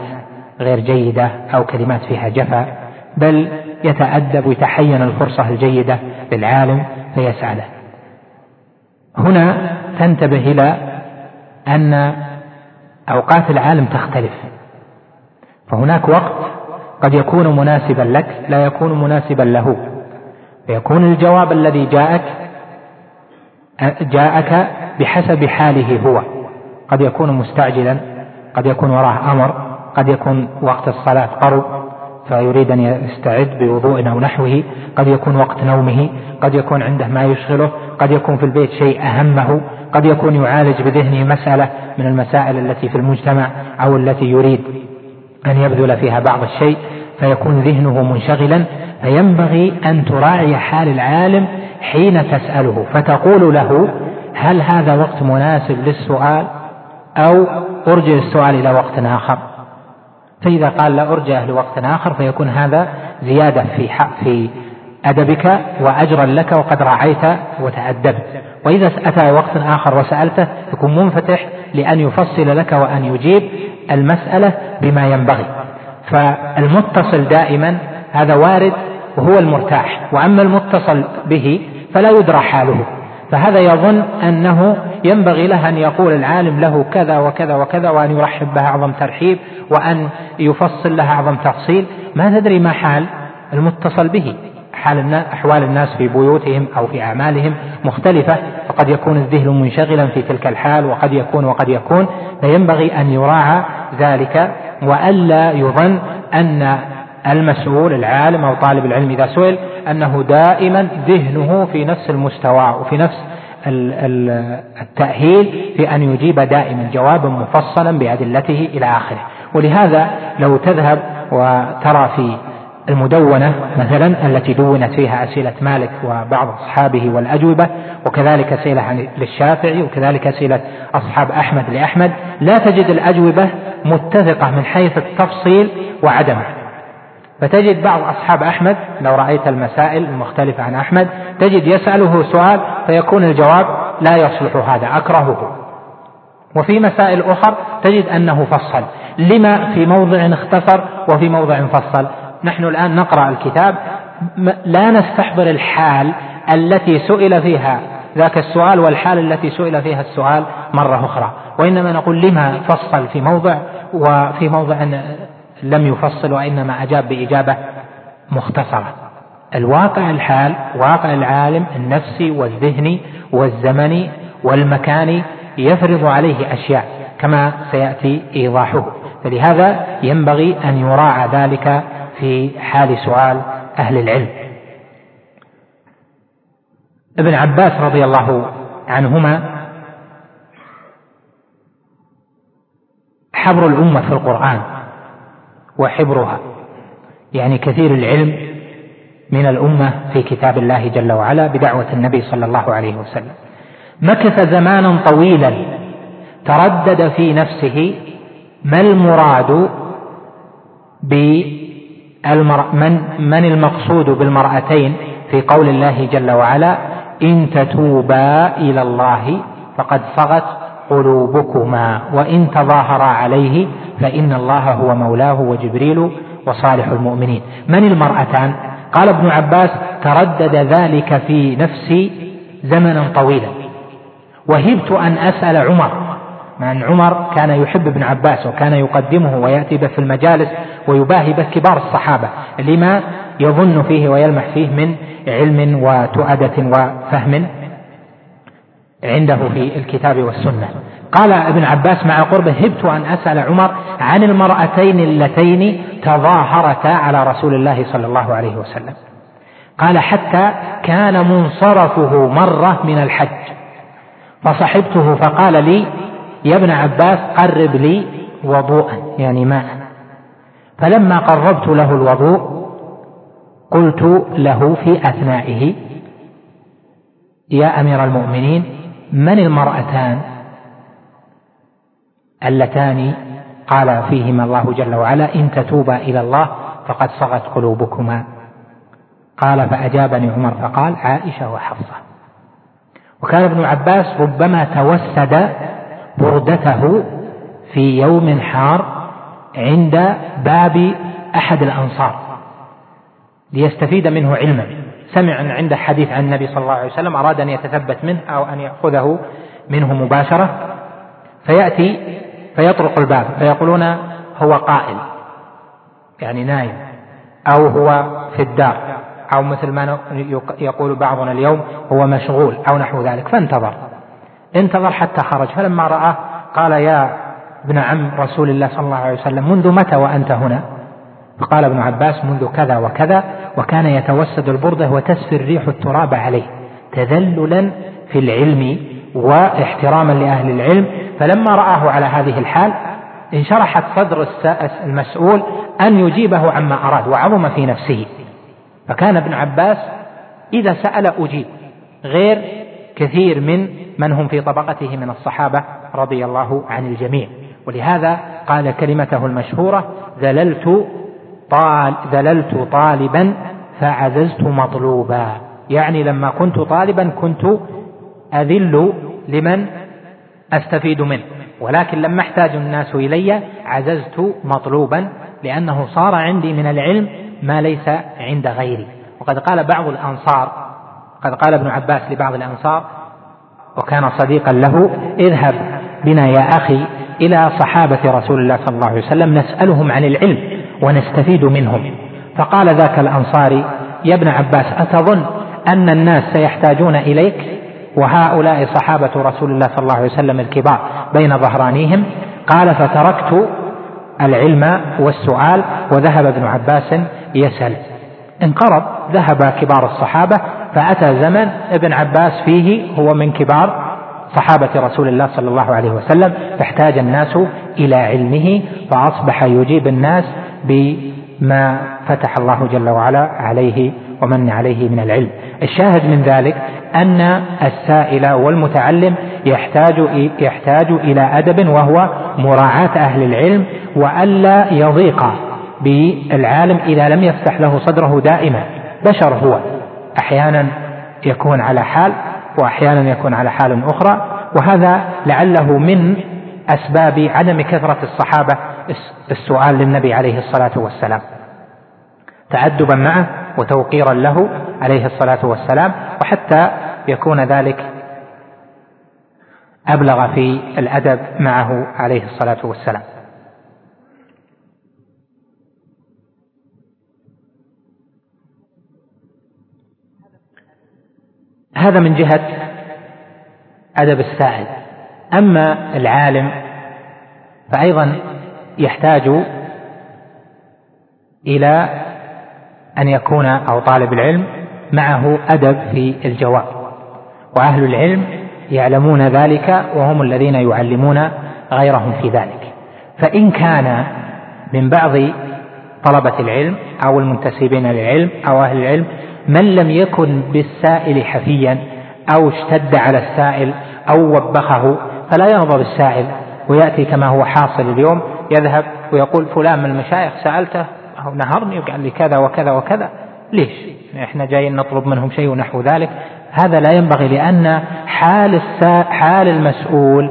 غير جيدة أو كلمات فيها جفا بل يتأدب ويتحين الفرصة الجيدة للعالم فيسأله. هنا تنتبه إلى أن أوقات العالم تختلف فهناك وقت قد يكون مناسبا لك لا يكون مناسبا له. فيكون الجواب الذي جاءك جاءك بحسب حاله هو. قد يكون مستعجلا قد يكون وراه أمر قد يكون وقت الصلاة قرب فيريد أن يستعد بوضوء أو نحوه. قد يكون وقت نومه قد يكون عنده ما يشغله. قد يكون في البيت شيء أهمه. قد يكون يعالج بذهنه مسألة من المسائل التي في المجتمع أو التي يريد أن يبذل فيها بعض الشيء فيكون ذهنه منشغلا فينبغي أن تراعي حال العالم حين تسأله فتقول له هل هذا وقت مناسب للسؤال؟ أو أرجع السؤال إلى وقت آخر. فإذا قال لا أرجع لوقت آخر فيكون هذا زيادة في حق في أدبك وأجرا لك وقد راعيت وتأدبت. وإذا أتى وقت آخر وسألته يكون منفتح لأن يفصل لك وأن يجيب المسألة بما ينبغي. فالمتصل دائما هذا وارد وهو المرتاح. وأما المتصل به فلا يدرى حاله. فهذا يظن أنه ينبغي له أن يقول العالم له كذا وكذا وكذا وأن يرحب بها أعظم ترحيب وأن يفصل لها أعظم تفصيل. ما تدري ما حال المتصل به. حال أحوال الناس في بيوتهم أو في أعمالهم مختلفة فقد يكون الذهن منشغلا في تلك الحال وقد يكون وقد يكون. فينبغي أن يراعى ذلك وألا يظن أن المسؤول العالم أو طالب العلم إذا سئل أنه دائما ذهنه في نفس المستوى وفي نفس التأهيل في أن يجيب دائما جوابا مفصلا بأدلته إلى آخره. ولهذا لو تذهب وترى في المدونة مثلا التي دونت فيها أسئلة مالك وبعض أصحابه والأجوبة وكذلك أسئلة للشافعي وكذلك أسئلة أصحاب أحمد لأحمد لا تجد الأجوبة متفقة من حيث التفصيل وعدمه. فتجد بعض أصحاب أحمد لو رأيت المسائل المختلفة عن أحمد تجد يسأله سؤال فيكون الجواب لا يصلح هذا أكرهه. وفي مسائل أخر تجد أنه فصل. لما في موضع اختصر وفي موضع فصل؟ نحن الآن نقرأ الكتاب. لا نستحضر الحال التي سئل فيها ذاك السؤال والحال التي سئل فيها السؤال مرة أخرى. وإنما نقول لما فصل في موضع وفي موضع لم يفصل وإنما أجاب بإجابة مختصرة. الواقع الحال واقع العالم النفسي والذهني والزمني والمكاني يفرض عليه أشياء كما سيأتي إيضاحه. فلهذا ينبغي أن يراعى ذلك في حال سؤال أهل العلم. ابن عباس رضي الله عنهما حبر الأمة في القرآن وحبرها يعني كثير العلم من الأمة في كتاب الله جل وعلا بدعوة النبي صلى الله عليه وسلم. مكث زمانا طويلا تردد في نفسه ما المراد المرأة من من المقصود بالمرأتين في قول الله جل وعلا إن تتوبا إلى الله فقد صغت قلوبكما وإن تظاهرا عليه فإن الله هو مولاه وجبريل وصالح المؤمنين. من المرأتان؟ قال ابن عباس تردد ذلك في نفسي زمنا طويلا. وهبت أن أسأل عمر مع أن عمر كان يحب ابن عباس وكان يقدمه ويأتي به في المجالس ويباهي به كبار الصحابة. لما يظن فيه ويلمح فيه من علم وتؤدة وفهم عنده في الكتاب والسنة. قال ابن عباس مع قربه هبت أن أسأل عمر عن المرأتين اللتين تظاهرتا على رسول الله صلى الله عليه وسلم. قال حتى كان منصرفه مرة من الحج فصحبته فقال لي يا ابن عباس قرب لي وضوءا يعني ماء. فلما قربت له الوضوء قلت له في أثنائه يا أمير المؤمنين من المرأتان اللتان؟ قال فيهما الله جل وعلا إن تتوبا إلى الله فقد صغت قلوبكما. قال فأجابني عمر فقال عائشة وحفصة. وكان ابن عباس ربما توسد بردته في يوم حار عند باب أحد الأنصار ليستفيد منه علما. سمع عنده حديث عن النبي صلى الله عليه وسلم أراد أن يتثبت منه أو أن يأخذه منه مباشرة. فيأتي فيطرق الباب فيقولون هو قائل يعني نايم أو هو في الدار أو مثل ما يقول بعضنا اليوم هو مشغول أو نحو ذلك. فانتظر. انتظر حتى خرج. فلما رآه قال يا ابن عم رسول الله صلى الله عليه وسلم منذ متى وأنت هنا؟ فقال ابن عباس منذ كذا وكذا وكان يتوسد البردة وتسفي الريح التراب عليه تذللا في العلم واحتراما لأهل العلم. فلما رآه على هذه الحال انشرحت صدر المسؤول أن يجيبه عما أراد وعظم في نفسه. فكان ابن عباس إذا سأل أجيب غير كثير من من هم في طبقته من الصحابة رضي الله عن الجميع. ولهذا قال كلمته المشهورة ذللت طال ذللت طالبا فعززت مطلوبا. يعني لما كنت طالبا كنت أذل لمن أستفيد منه. ولكن لما احتاج الناس إلي عززت مطلوبا لأنه صار عندي من العلم ما ليس عند غيري. وقد قال بعض الأنصار قد قال ابن عباس لبعض الأنصار وكان صديقا له اذهب بنا يا أخي إلى صحابة رسول الله صلى الله عليه وسلم نسألهم عن العلم ونستفيد منهم. فقال ذاك الأنصاري يا ابن عباس أتظن أن الناس سيحتاجون إليك؟ وهؤلاء صحابة رسول الله صلى الله عليه وسلم الكبار بين ظهرانيهم. قال فتركت العلم والسؤال. وذهب ابن عباس يسأل. انقرض ذهب كبار الصحابة فأتى زمن ابن عباس فيه هو من كبار صحابة رسول الله صلى الله عليه وسلم فاحتاج الناس إلى علمه فأصبح يجيب الناس بما فتح الله جل وعلا عليه ومن عليه من العلم. الشاهد من ذلك أن السائل والمتعلم يحتاج يحتاج إلى أدب وهو مراعاة أهل العلم وألا يضيق بالعالم إذا لم يفتح له صدره دائما. بشر هو. أحيانا يكون على حال وأحيانا يكون على حال أخرى وهذا لعله من أسباب عدم كثرة الصحابة السؤال للنبي عليه الصلاة والسلام. تأدبا معه وتوقيرا له عليه الصلاة والسلام وحتى يكون ذلك أبلغ في الأدب معه عليه الصلاة والسلام. هذا من جهة أدب السائل أما العالم فأيضا يحتاج إلى أن يكون أو طالب العلم معه أدب في الجواب. وأهل العلم يعلمون ذلك وهم الذين يعلمون غيرهم في ذلك. فإن كان من بعض طلبة العلم أو المنتسبين للعلم أو أهل العلم من لم يكن بالسائل حفيا أو اشتد على السائل أو وبخه فلا يرضى بالسائل. ويأتي كما هو حاصل اليوم يذهب ويقول فلان من المشايخ سألته أو نهرني وقال لي كذا وكذا وكذا. ليش؟ إحنا جايين نطلب منهم شيء ونحو ذلك. هذا لا ينبغي لأن حال السا حال المسؤول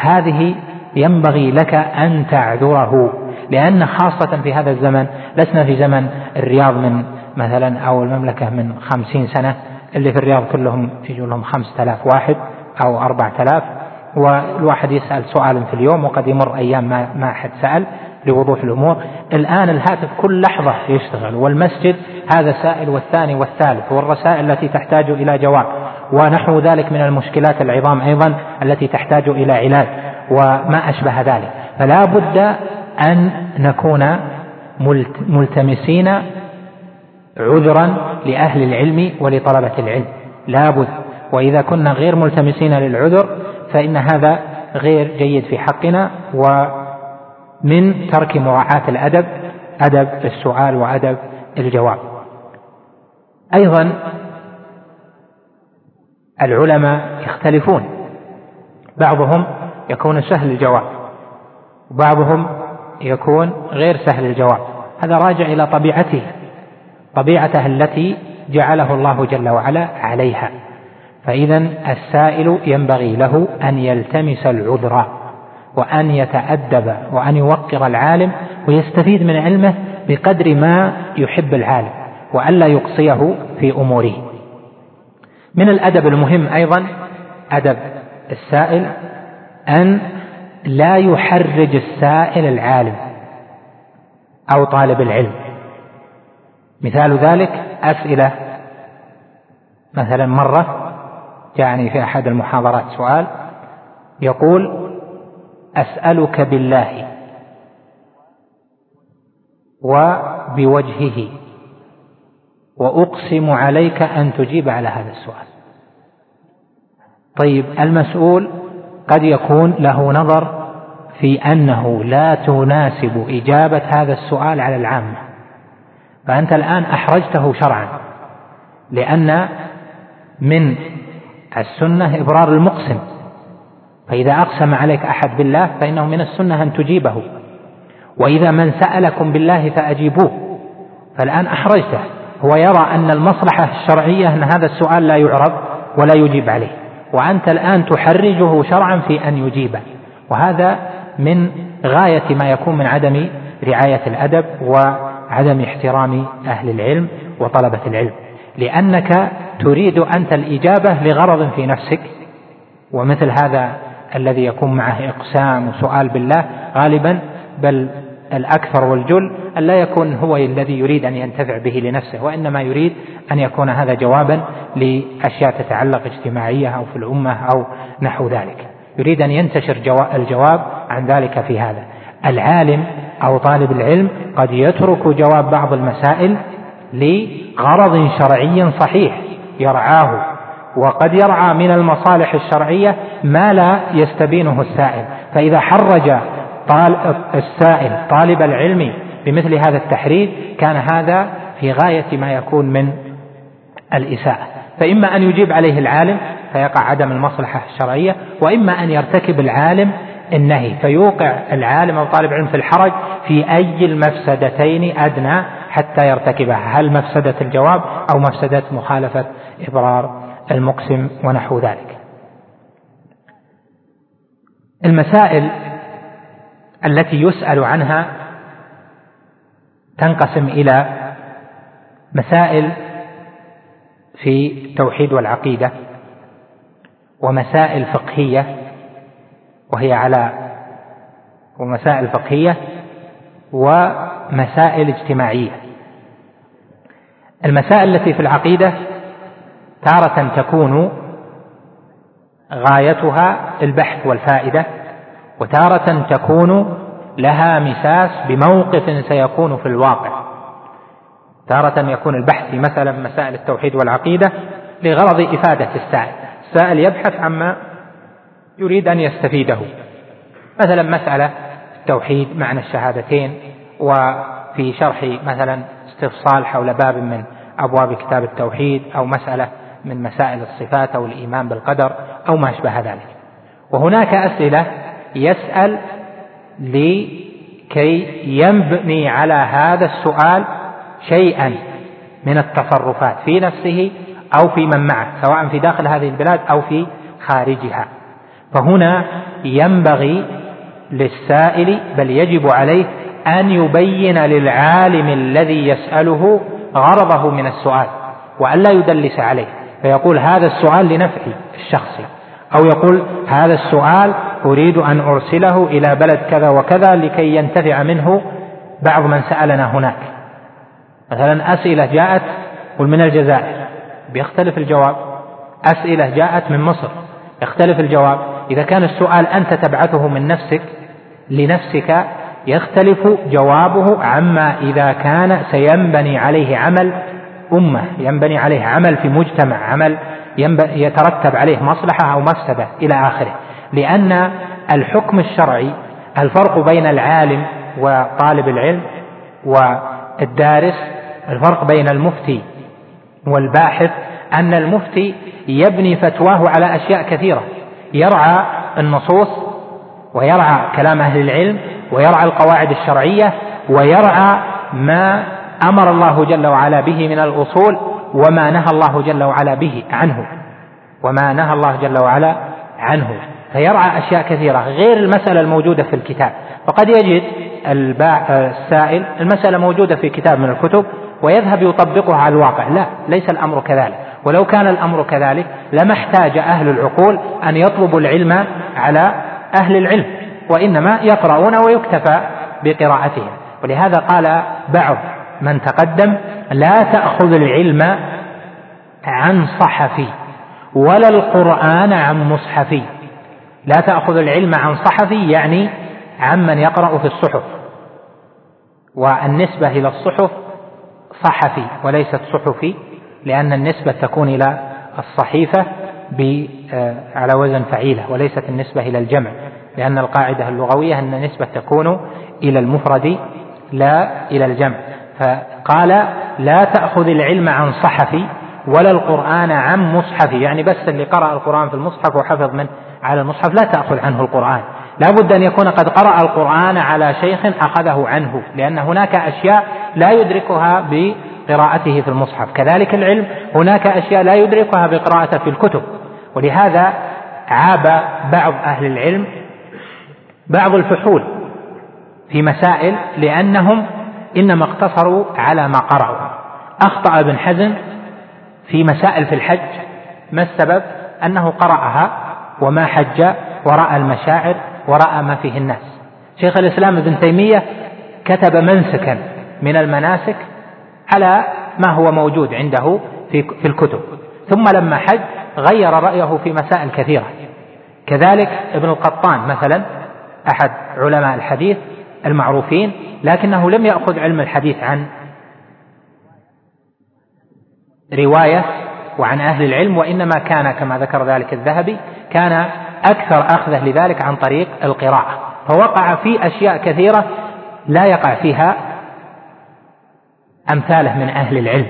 هذه ينبغي لك أن تعذره. لأن خاصة في هذا الزمن لسنا في زمن الرياض من مثلا أو المملكة من خمسين سنة اللي في الرياض كلهم يجوا لهم خمسة آلاف واحد أو أربعة آلاف والواحد يسأل سؤالا في اليوم وقد يمر أيام ما, ما أحد سأل لوضوح الأمور. الآن الهاتف كل لحظة يشتغل والمسجد هذا سائل والثاني والثالث والرسائل التي تحتاج إلى جواب ونحو ذلك من المشكلات العظام أيضا التي تحتاج إلى علاج وما أشبه ذلك. فلا بد أن نكون ملتمسين عذرا لأهل العلم ولطلبة العلم. لا بد. وإذا كنا غير ملتمسين للعذر فإن هذا غير جيد في حقنا ومن ترك مراعاة الأدب أدب السؤال وأدب الجواب. أيضا العلماء يختلفون. بعضهم يكون سهل الجواب وبعضهم يكون غير سهل الجواب. هذا راجع إلى طبيعته. طبيعته التي جعله الله جل وعلا عليها. فإذا السائل ينبغي له أن يلتمس العذر وأن يتأدب وأن يوقر العالم ويستفيد من علمه بقدر ما يحب العالم وألا يقصيه في أموره. من الأدب المهم أيضا أدب السائل أن لا يحرج السائل العالم أو طالب العلم. مثال ذلك أسئلة. مثلا مرة جاءني في أحد المحاضرات سؤال يقول أسألك بالله وبوجهه وأقسم عليك أن تجيب على هذا السؤال. طيب المسؤول قد يكون له نظر في أنه لا تناسب إجابة هذا السؤال على العامة. فأنت الآن أحرجته شرعا لأن من السنة إبرار المقسم. فإذا أقسم عليك أحد بالله فإنه من السنة أن تجيبه. وإذا من سألكم بالله فأجيبوه. فالآن أحرجته. هو يرى أن المصلحة الشرعية أن هذا السؤال لا يعرض ولا يجيب عليه. وأنت الآن تحرجه شرعا في أن يجيبه وهذا من غاية ما يكون من عدم رعاية الأدب وعدم احترام أهل العلم وطلبة العلم. لأنك تريد أنت الإجابة لغرض في نفسك. ومثل هذا الذي يكون معه إقسام وسؤال بالله غالبا بل الأكثر والجل أن لا يكون هو الذي يريد أن ينتفع به لنفسه وإنما يريد أن يكون هذا جوابا لأشياء تتعلق اجتماعية أو في الأمة أو نحو ذلك. يريد أن ينتشر الجواب عن ذلك في هذا. العالم أو طالب العلم قد يترك جواب بعض المسائل لغرض شرعي صحيح يرعاه وقد يرعى من المصالح الشرعية ما لا يستبينه السائل. فإذا حرج السائل طالب العلم بمثل هذا التحريج كان هذا في غاية ما يكون من الإساءة. فإما أن يجيب عليه العالم فيقع عدم المصلحة الشرعية وإما أن يرتكب العالم النهي. فيوقع العالم أو طالب العلم في الحرج في أي المفسدتين أدنى حتى يرتكبها. هل مفسدة الجواب أو مفسدة مخالفة إبرار المقسم ونحو ذلك؟ المسائل التي يسأل عنها تنقسم إلى مسائل في التوحيد والعقيدة ومسائل فقهية وهي على ومسائل فقهية ومسائل اجتماعية. المسائل التي في العقيدة تارة تكون غايتها البحث والفائدة وتارة تكون لها مساس بموقف سيكون في الواقع. تارة يكون البحث في مثلا مسائل التوحيد والعقيدة لغرض إفادة السائل. السائل يبحث عما يريد أن يستفيده. مثلا مسألة التوحيد معنى الشهادتين وفي شرح مثلا استفصال حول باب من أبواب كتاب التوحيد أو مسألة من مسائل الصفات أو الإيمان بالقدر أو ما أشبه ذلك. وهناك أسئلة يسأل لكي يبني على هذا السؤال شيئا من التصرفات في نفسه أو في من معه سواء في داخل هذه البلاد أو في خارجها. فهنا ينبغي للسائل بل يجب عليه أن يبين للعالم الذي يسأله غرضه من السؤال وألا يدلس عليه. فيقول هذا السؤال لنفعي الشخصي أو يقول هذا السؤال أريد أن أرسله إلى بلد كذا وكذا لكي ينتفع منه بعض من سألنا هناك. مثلا أسئلة جاءت من الجزائر؟ بيختلف الجواب. أسئلة جاءت من مصر يختلف الجواب. إذا كان السؤال أنت تبعثه من نفسك لنفسك يختلف جوابه عما إذا كان سينبني عليه عمل أمة ينبني عليه عمل في مجتمع عمل يترتب عليه مصلحة أو مفسدة إلى آخره. لأن الحكم الشرعي الفرق بين العالم وطالب العلم والدارس الفرق بين المفتي والباحث أن المفتي يبني فتواه على أشياء كثيرة. يرعى النصوص ويرعى كلام أهل العلم ويرعى القواعد الشرعية ويرعى ما أمر الله جل وعلا به من الأصول وما نهى الله جل وعلا به عنه. وما نهى الله جل وعلا عنه. فيرعى أشياء كثيرة غير المسألة الموجودة في الكتاب. فقد يجد السائل المسألة موجودة في كتاب من الكتب ويذهب يطبقها على الواقع. لا ليس الأمر كذلك. ولو كان الأمر كذلك لما احتاج أهل العقول أن يطلبوا العلم على أهل العلم وإنما يقرؤون ويكتفى بقراءتهم. ولهذا قال بعض من تقدم لا تأخذ العلم عن صحفي ولا القرآن عن مصحفي. لا تأخذ العلم عن صحفي يعني عمن يقرأ في الصحف. والنسبة إلى الصحف صحفي وليست صحفي. لأن النسبة تكون إلى الصحيفة آه، على وزن فعيلة وليست النسبة إلى الجمع لأن القاعدة اللغوية أن النسبة تكون إلى المفرد لا إلى الجمع. فقال لا تأخذ العلم عن صحفي ولا القرآن عن مصحفي يعني بس اللي قرأ القرآن في المصحف وحفظ من على المصحف لا تأخذ عنه القرآن. لا بد أن يكون قد قرأ القرآن على شيخ أخذه عنه لأن هناك أشياء لا يدركها بقراءته في المصحف. كذلك العلم هناك أشياء لا يدركها بقراءته في الكتب. ولهذا عاب بعض أهل العلم بعض الفحول في مسائل لأنهم إنما اقتصروا على ما قرأوا. أخطأ ابن حزم في مسائل في الحج ما السبب؟ أنه قرأها وما حج ورأى المشاعر ورأى ما فيه الناس. شيخ الإسلام ابن تيمية كتب منسكا من المناسك على ما هو موجود عنده في, في الكتب. ثم لما حج غير رأيه في مسائل كثيرة. كذلك ابن القطان مثلا أحد علماء الحديث المعروفين لكنه لم يأخذ علم الحديث عن رواية وعن أهل العلم وإنما كان كما ذكر ذلك الذهبي كان أكثر أخذه لذلك عن طريق القراءة. فوقع في أشياء كثيرة لا يقع فيها أمثاله من أهل العلم.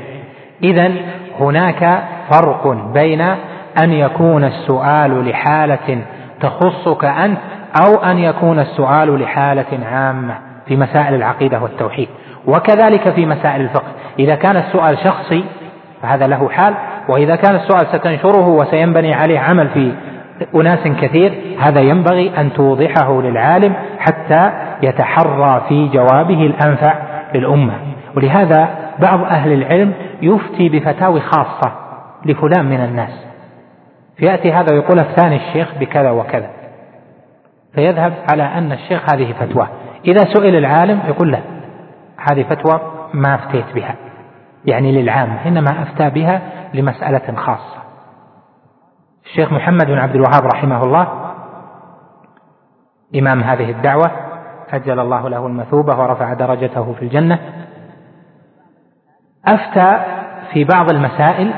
إذا هناك فرق بين أن يكون السؤال لحالة تخصك أنت أو أن يكون السؤال لحالة عامة في مسائل العقيدة والتوحيد وكذلك في مسائل الفقه. إذا كان السؤال شخصي فهذا له حال وإذا كان السؤال ستنشره وسينبني عليه عمل في أناس كثير هذا ينبغي أن توضحه للعالم حتى يتحرى في جوابه الأنفع للأمة. ولهذا بعض أهل العلم يفتي بفتاوي خاصة لفلان من الناس. فيأتي هذا ويقول الثاني الشيخ بكذا وكذا. فيذهب على أن الشيخ هذه فتوى. إذا سئل العالم يقول لا هذه فتوى ما أفتيت بها. يعني للعام إنما أفتى بها لمسألة خاصة. الشيخ محمد بن عبد الوهاب رحمه الله إمام هذه الدعوة أجل الله له المثوبة ورفع درجته في الجنة. أفتى في بعض المسائل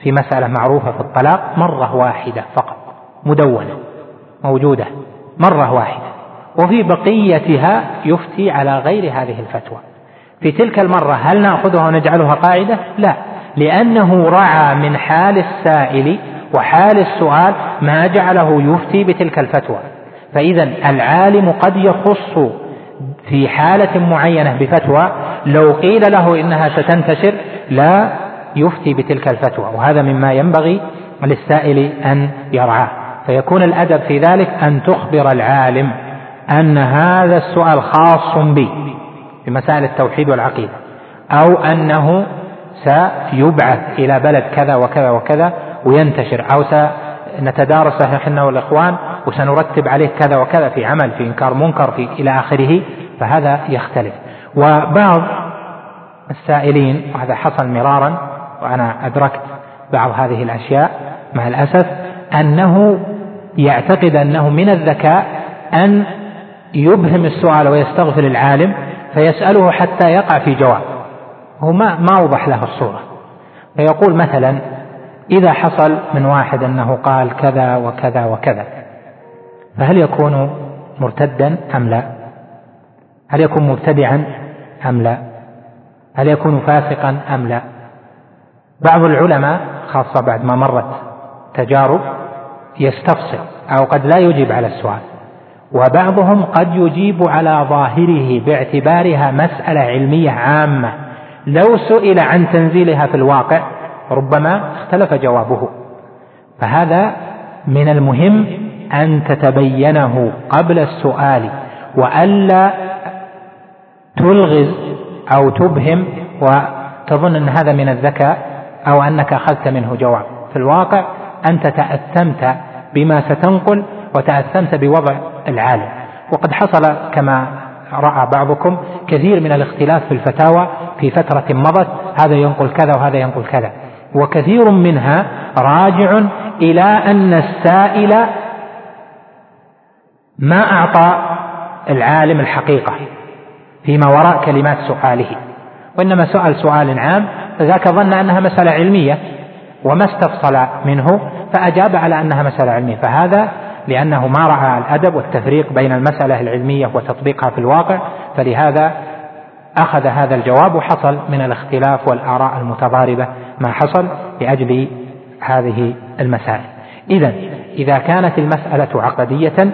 في مسألة معروفة في الطلاق مرة واحدة فقط مدونة موجودة مرة واحدة وفي بقيتها يفتي على غير هذه الفتوى في تلك المرة هل نأخذها ونجعلها قاعدة؟ لا لأنه رعى من حال السائل وحال السؤال ما جعله يفتي بتلك الفتوى فإذا العالم قد يخص في حالة معينة بفتوى لو قيل له إنها ستنتشر لا يفتي بتلك الفتوى وهذا مما ينبغي للسائل أن يرعاه. فيكون الأدب في ذلك أن تخبر العالم أن هذا السؤال خاص بي في مسائل التوحيد والعقيدة أو أنه سيبعث إلى بلد كذا وكذا وكذا وينتشر أو سنتدارسه نحن والإخوان وسنرتب عليه كذا وكذا في عمل في إنكار منكر في إلى آخره. فهذا يختلف. وبعض السائلين وهذا حصل مرارا وأنا أدركت بعض هذه الأشياء مع الأسف أنه يعتقد أنه من الذكاء أن يبهم السؤال ويستغفر العالم فيسأله حتى يقع في جواب. هو ما ما أوضح له الصورة. فيقول مثلا إذا حصل من واحد أنه قال كذا وكذا وكذا فهل يكون مرتدا أم لا؟ هل يكون مبتدعا أم لا؟ هل يكون فاسقا أم لا؟ بعض العلماء خاصة بعد ما مرت تجارب يستفصل أو قد لا يجيب على السؤال. وبعضهم قد يجيب على ظاهره باعتبارها مسألة علمية عامة. لو سئل عن تنزيلها في الواقع ربما اختلف جوابه. فهذا من المهم أن تتبينه قبل السؤال وألا تلغز أو تبهم وتظن أن هذا من الذكاء أو أنك أخذت منه جواب. في الواقع أنت تأثمت بما ستنقل وتأثمت بوضع العالم. وقد حصل كما رأى بعضكم كثير من الاختلاف في الفتاوى في فترة مضت هذا ينقل كذا وهذا ينقل كذا. وكثير منها راجع إلى أن السائل ما أعطى العالم الحقيقة. فيما وراء كلمات سؤاله. وإنما سأل سؤال عام فذاك ظن أنها مسألة علمية وما استفصل منه فأجاب على أنها مسألة علمية. فهذا لأنه ما رأى الأدب والتفريق بين المسألة العلمية وتطبيقها في الواقع فلهذا أخذ هذا الجواب وحصل من الاختلاف والآراء المتضاربة ما حصل لأجل هذه المسائل. إذا إذا كانت المسألة عقدية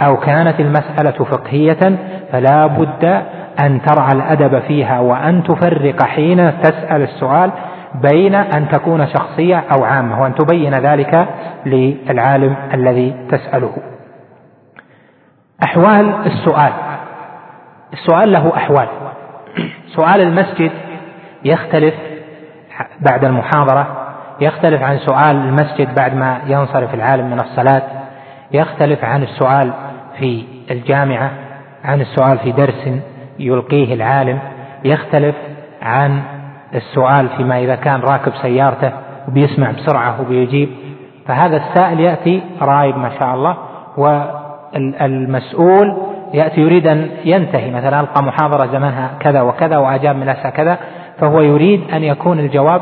أو كانت المسألة فقهية فلا بد أن ترعى الأدب فيها وأن تفرق حين تسأل السؤال بين أن تكون شخصية أو عامة وأن تبين ذلك للعالم الذي تسأله. أحوال السؤال. السؤال له أحوال. سؤال المسجد يختلف بعد المحاضرة يختلف عن سؤال المسجد بعد ما ينصرف العالم من الصلاة يختلف عن السؤال في الجامعة عن السؤال في درس يلقيه العالم يختلف عن السؤال فيما إذا كان راكب سيارته وبيسمع بسرعة وبيجيب. فهذا السائل يأتي رايب ما شاء الله والمسؤول يأتي يريد أن ينتهي. مثلا ألقى محاضرة زمنها كذا وكذا وأجاب من الأسئلة كذا فهو يريد أن يكون الجواب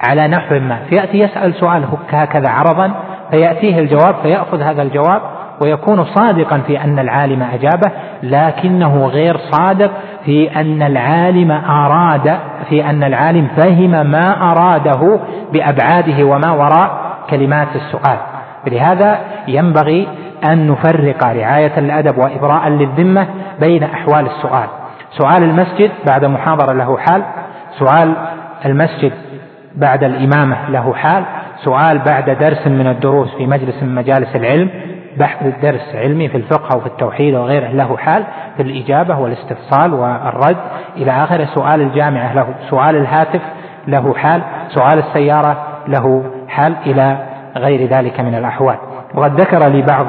على نحو ما. فيأتي يسأل سؤال هكذا عرضا فيأتيه الجواب فيأخذ هذا الجواب ويكون صادقا في أن العالم أجابه لكنه غير صادق في أن العالم أراد في أن العالم فهم ما أراده بأبعاده وما وراء كلمات السؤال. لهذا ينبغي أن نفرق رعاية الأدب وإبراء للذمة بين أحوال السؤال. سؤال المسجد بعد محاضرة له حال. سؤال المسجد بعد الإمامة له حال. سؤال بعد درس من الدروس في مجلس من مجالس العلم. بحث درس علمي في الفقه أو في التوحيد وغيره له حال في الإجابة والاستفصال والرد إلى آخره سؤال الجامعة له سؤال الهاتف له حال سؤال السيارة له حال إلى غير ذلك من الأحوال. وقد ذكر لي بعض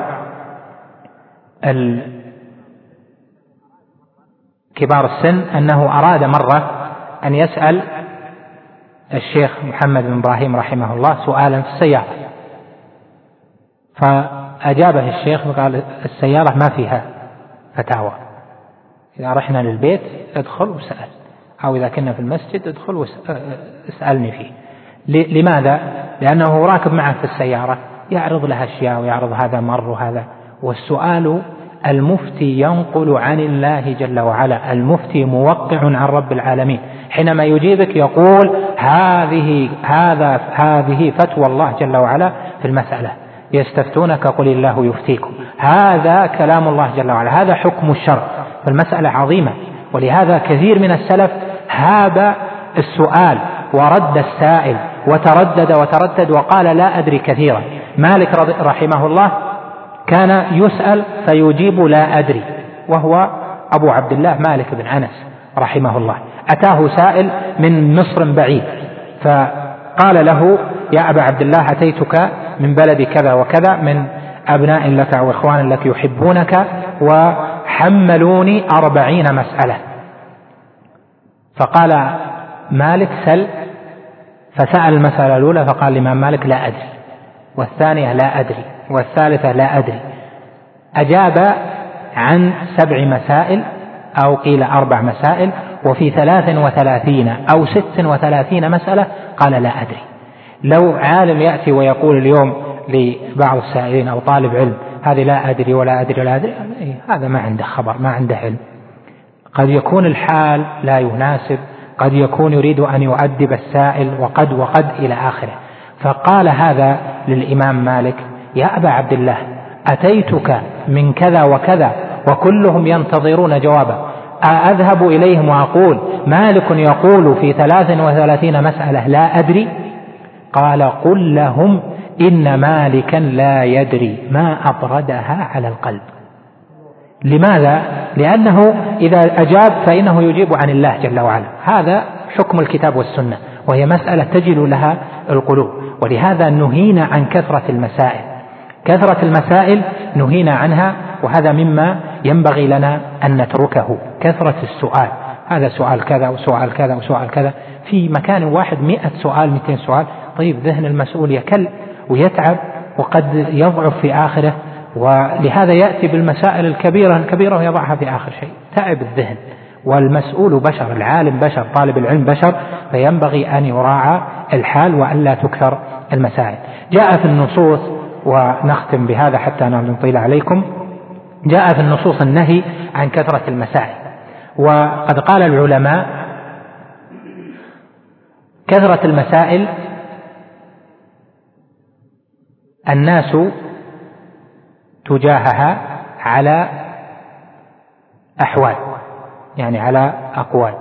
كبار السن أنه أراد مرة أن يسأل الشيخ محمد بن إبراهيم رحمه الله سؤالا في السيارة. فأجابه الشيخ وقال السيارة ما فيها فتاوى. إذا رحنا للبيت ادخل وسأل أو إذا كنا في المسجد ادخل واسألني فيه. لماذا؟ لأنه راكب معه في السيارة يعرض له أشياء ويعرض هذا مر وهذا. والسؤال المفتي ينقل عن الله جل وعلا. المفتي موقع عن رب العالمين. حينما يجيبك يقول هذه هذا هذه فتوى الله جل وعلا في المسألة. يستفتونك قل الله يفتيكم. هذا كلام الله جل وعلا. هذا حكم الشرع. فالمسألة عظيمة. ولهذا كثير من السلف هاب السؤال ورد السائل وتردد وتردد وقال لا أدري كثيرا. مالك رحمه الله كان يسأل فيجيب لا أدري. وهو أبو عبد الله مالك بن أنس رحمه الله. أتاه سائل من مصر بعيد. فقال له يا أبا عبد الله أتيتك من بلد كذا وكذا من أبناء لك أو إخوان لك يحبونك وحملوني أربعين مسألة. فقال مالك سل. فسأل المسألة الأولى فقال الإمام مالك لا أدري. والثانية لا أدري. والثالثة لا أدري. أجاب عن سبع مسائل أو قيل أربع مسائل وفي ثلاث وثلاثين أو ست وثلاثين مسألة قال لا أدري. لو عالم يأتي ويقول اليوم لبعض السائلين أو طالب علم هذه لا أدري ولا أدري ولا أدري إيه، هذا ما عنده خبر ما عنده علم. قد يكون الحال لا يناسب قد يكون يريد أن يؤدب السائل وقد وقد إلى آخره. فقال هذا للإمام مالك يا أبا عبد الله أتيتك من كذا وكذا وكلهم ينتظرون جوابا أذهب إليهم وأقول مالك يقول في ثلاث وثلاثين مسألة لا أدري قال قل لهم إن مالكا لا يدري ما أبردها على القلب. لماذا؟ لأنه إذا أجاب فإنه يجيب عن الله جل وعلا. هذا حكم الكتاب والسنة وهي مسألة تجل لها القلوب. ولهذا نهينا عن كثرة المسائل. كثرة المسائل نهينا عنها وهذا مما ينبغي لنا أن نتركه. كثرة السؤال. هذا سؤال كذا وسؤال كذا وسؤال كذا. في مكان واحد مئة سؤال مئتين سؤال. طيب ذهن المسؤول يكل ويتعب وقد يضعف في آخره. ولهذا يأتي بالمسائل الكبيرة الكبيرة ويضعها في آخر شيء. تعب الذهن. والمسؤول بشر العالم بشر طالب العلم بشر فينبغي أن يراعى الحال وألا تكثر المسائل. جاء في النصوص ونختم بهذا حتى نطيل عليكم. جاء في النصوص النهي عن كثرة المسائل. وقد قال العلماء كثرة المسائل الناس تجاهها على أحوال يعني على أقوال.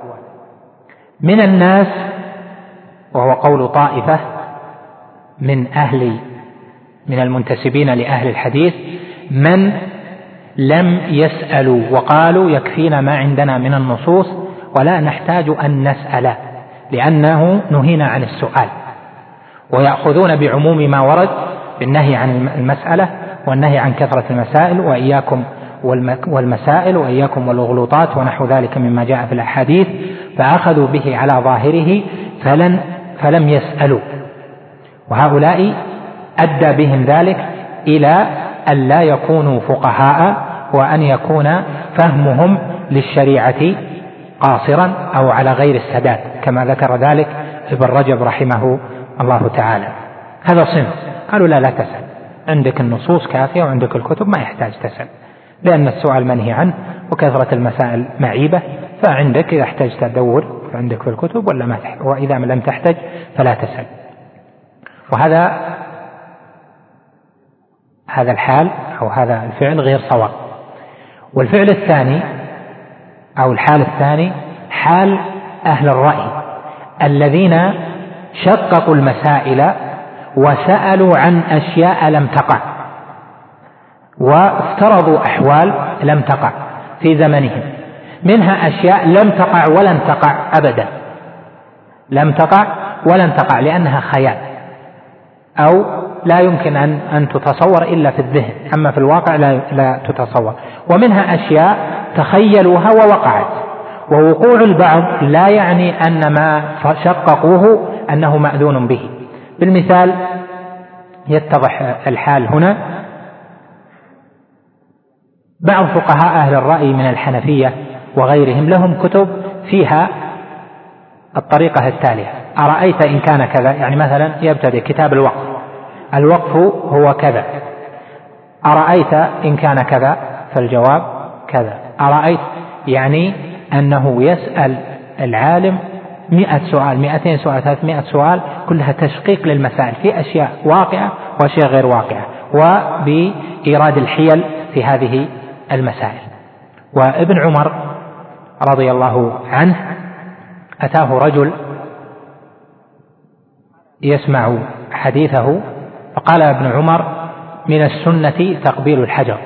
من الناس وهو قول طائفة من أهل من المنتسبين لأهل الحديث من لم يسألوا وقالوا يكفينا ما عندنا من النصوص ولا نحتاج أن نسأل لأنه نهينا عن السؤال. ويأخذون بعموم ما ورد بالنهي عن المسألة والنهي عن كثرة المسائل وإياكم والمسائل وإياكم والغلوطات ونحو ذلك مما جاء في الأحاديث فأخذوا به على ظاهره فلن فلم يسألوا. وهؤلاء أدى بهم ذلك إلى أن لا يكونوا فقهاء وأن يكون فهمهم للشريعة قاصرا أو على غير السداد كما ذكر ذلك ابن رجب رحمه الله تعالى. هذا صنف. قالوا لا لا تسأل. عندك النصوص كافية وعندك الكتب ما يحتاج تسأل. لأن السؤال منهي عنه وكثرة المسائل معيبة فعندك إذا احتجت تدور عندك في الكتب ولا ما تحتاج وإذا لم تحتج فلا تسأل. وهذا هذا الحال أو هذا الفعل غير صواب. والفعل الثاني أو الحال الثاني حال أهل الرأي الذين شققوا المسائل وسألوا عن أشياء لم تقع. وافترضوا أحوال لم تقع في زمنهم. منها أشياء لم تقع ولن تقع أبدا. لم تقع ولن تقع لأنها خيال. أو لا يمكن أن أن تتصور إلا في الذهن. أما في الواقع لا, لا تتصور. ومنها أشياء تخيلوها ووقعت. ووقوع البعض لا يعني أن ما شققوه أنه مأذون به. بالمثال يتضح الحال هنا. بعض فقهاء أهل الرأي من الحنفية وغيرهم لهم كتب فيها الطريقة التالية. أرأيت إن كان كذا؟ يعني مثلا يبتدئ كتاب الوقف. الوقف هو كذا. أرأيت إن كان كذا؟ فالجواب كذا. أرأيت يعني أنه يسأل العالم مئة سؤال مئتين سؤال ثلاثمائة سؤال كلها تشقيق للمسائل في أشياء واقعة وأشياء غير واقعة وبإيراد الحيل في هذه المسائل. وابن عمر رضي الله عنه أتاه رجل يسمع حديثه فقال ابن عمر من السنة تقبيل الحجر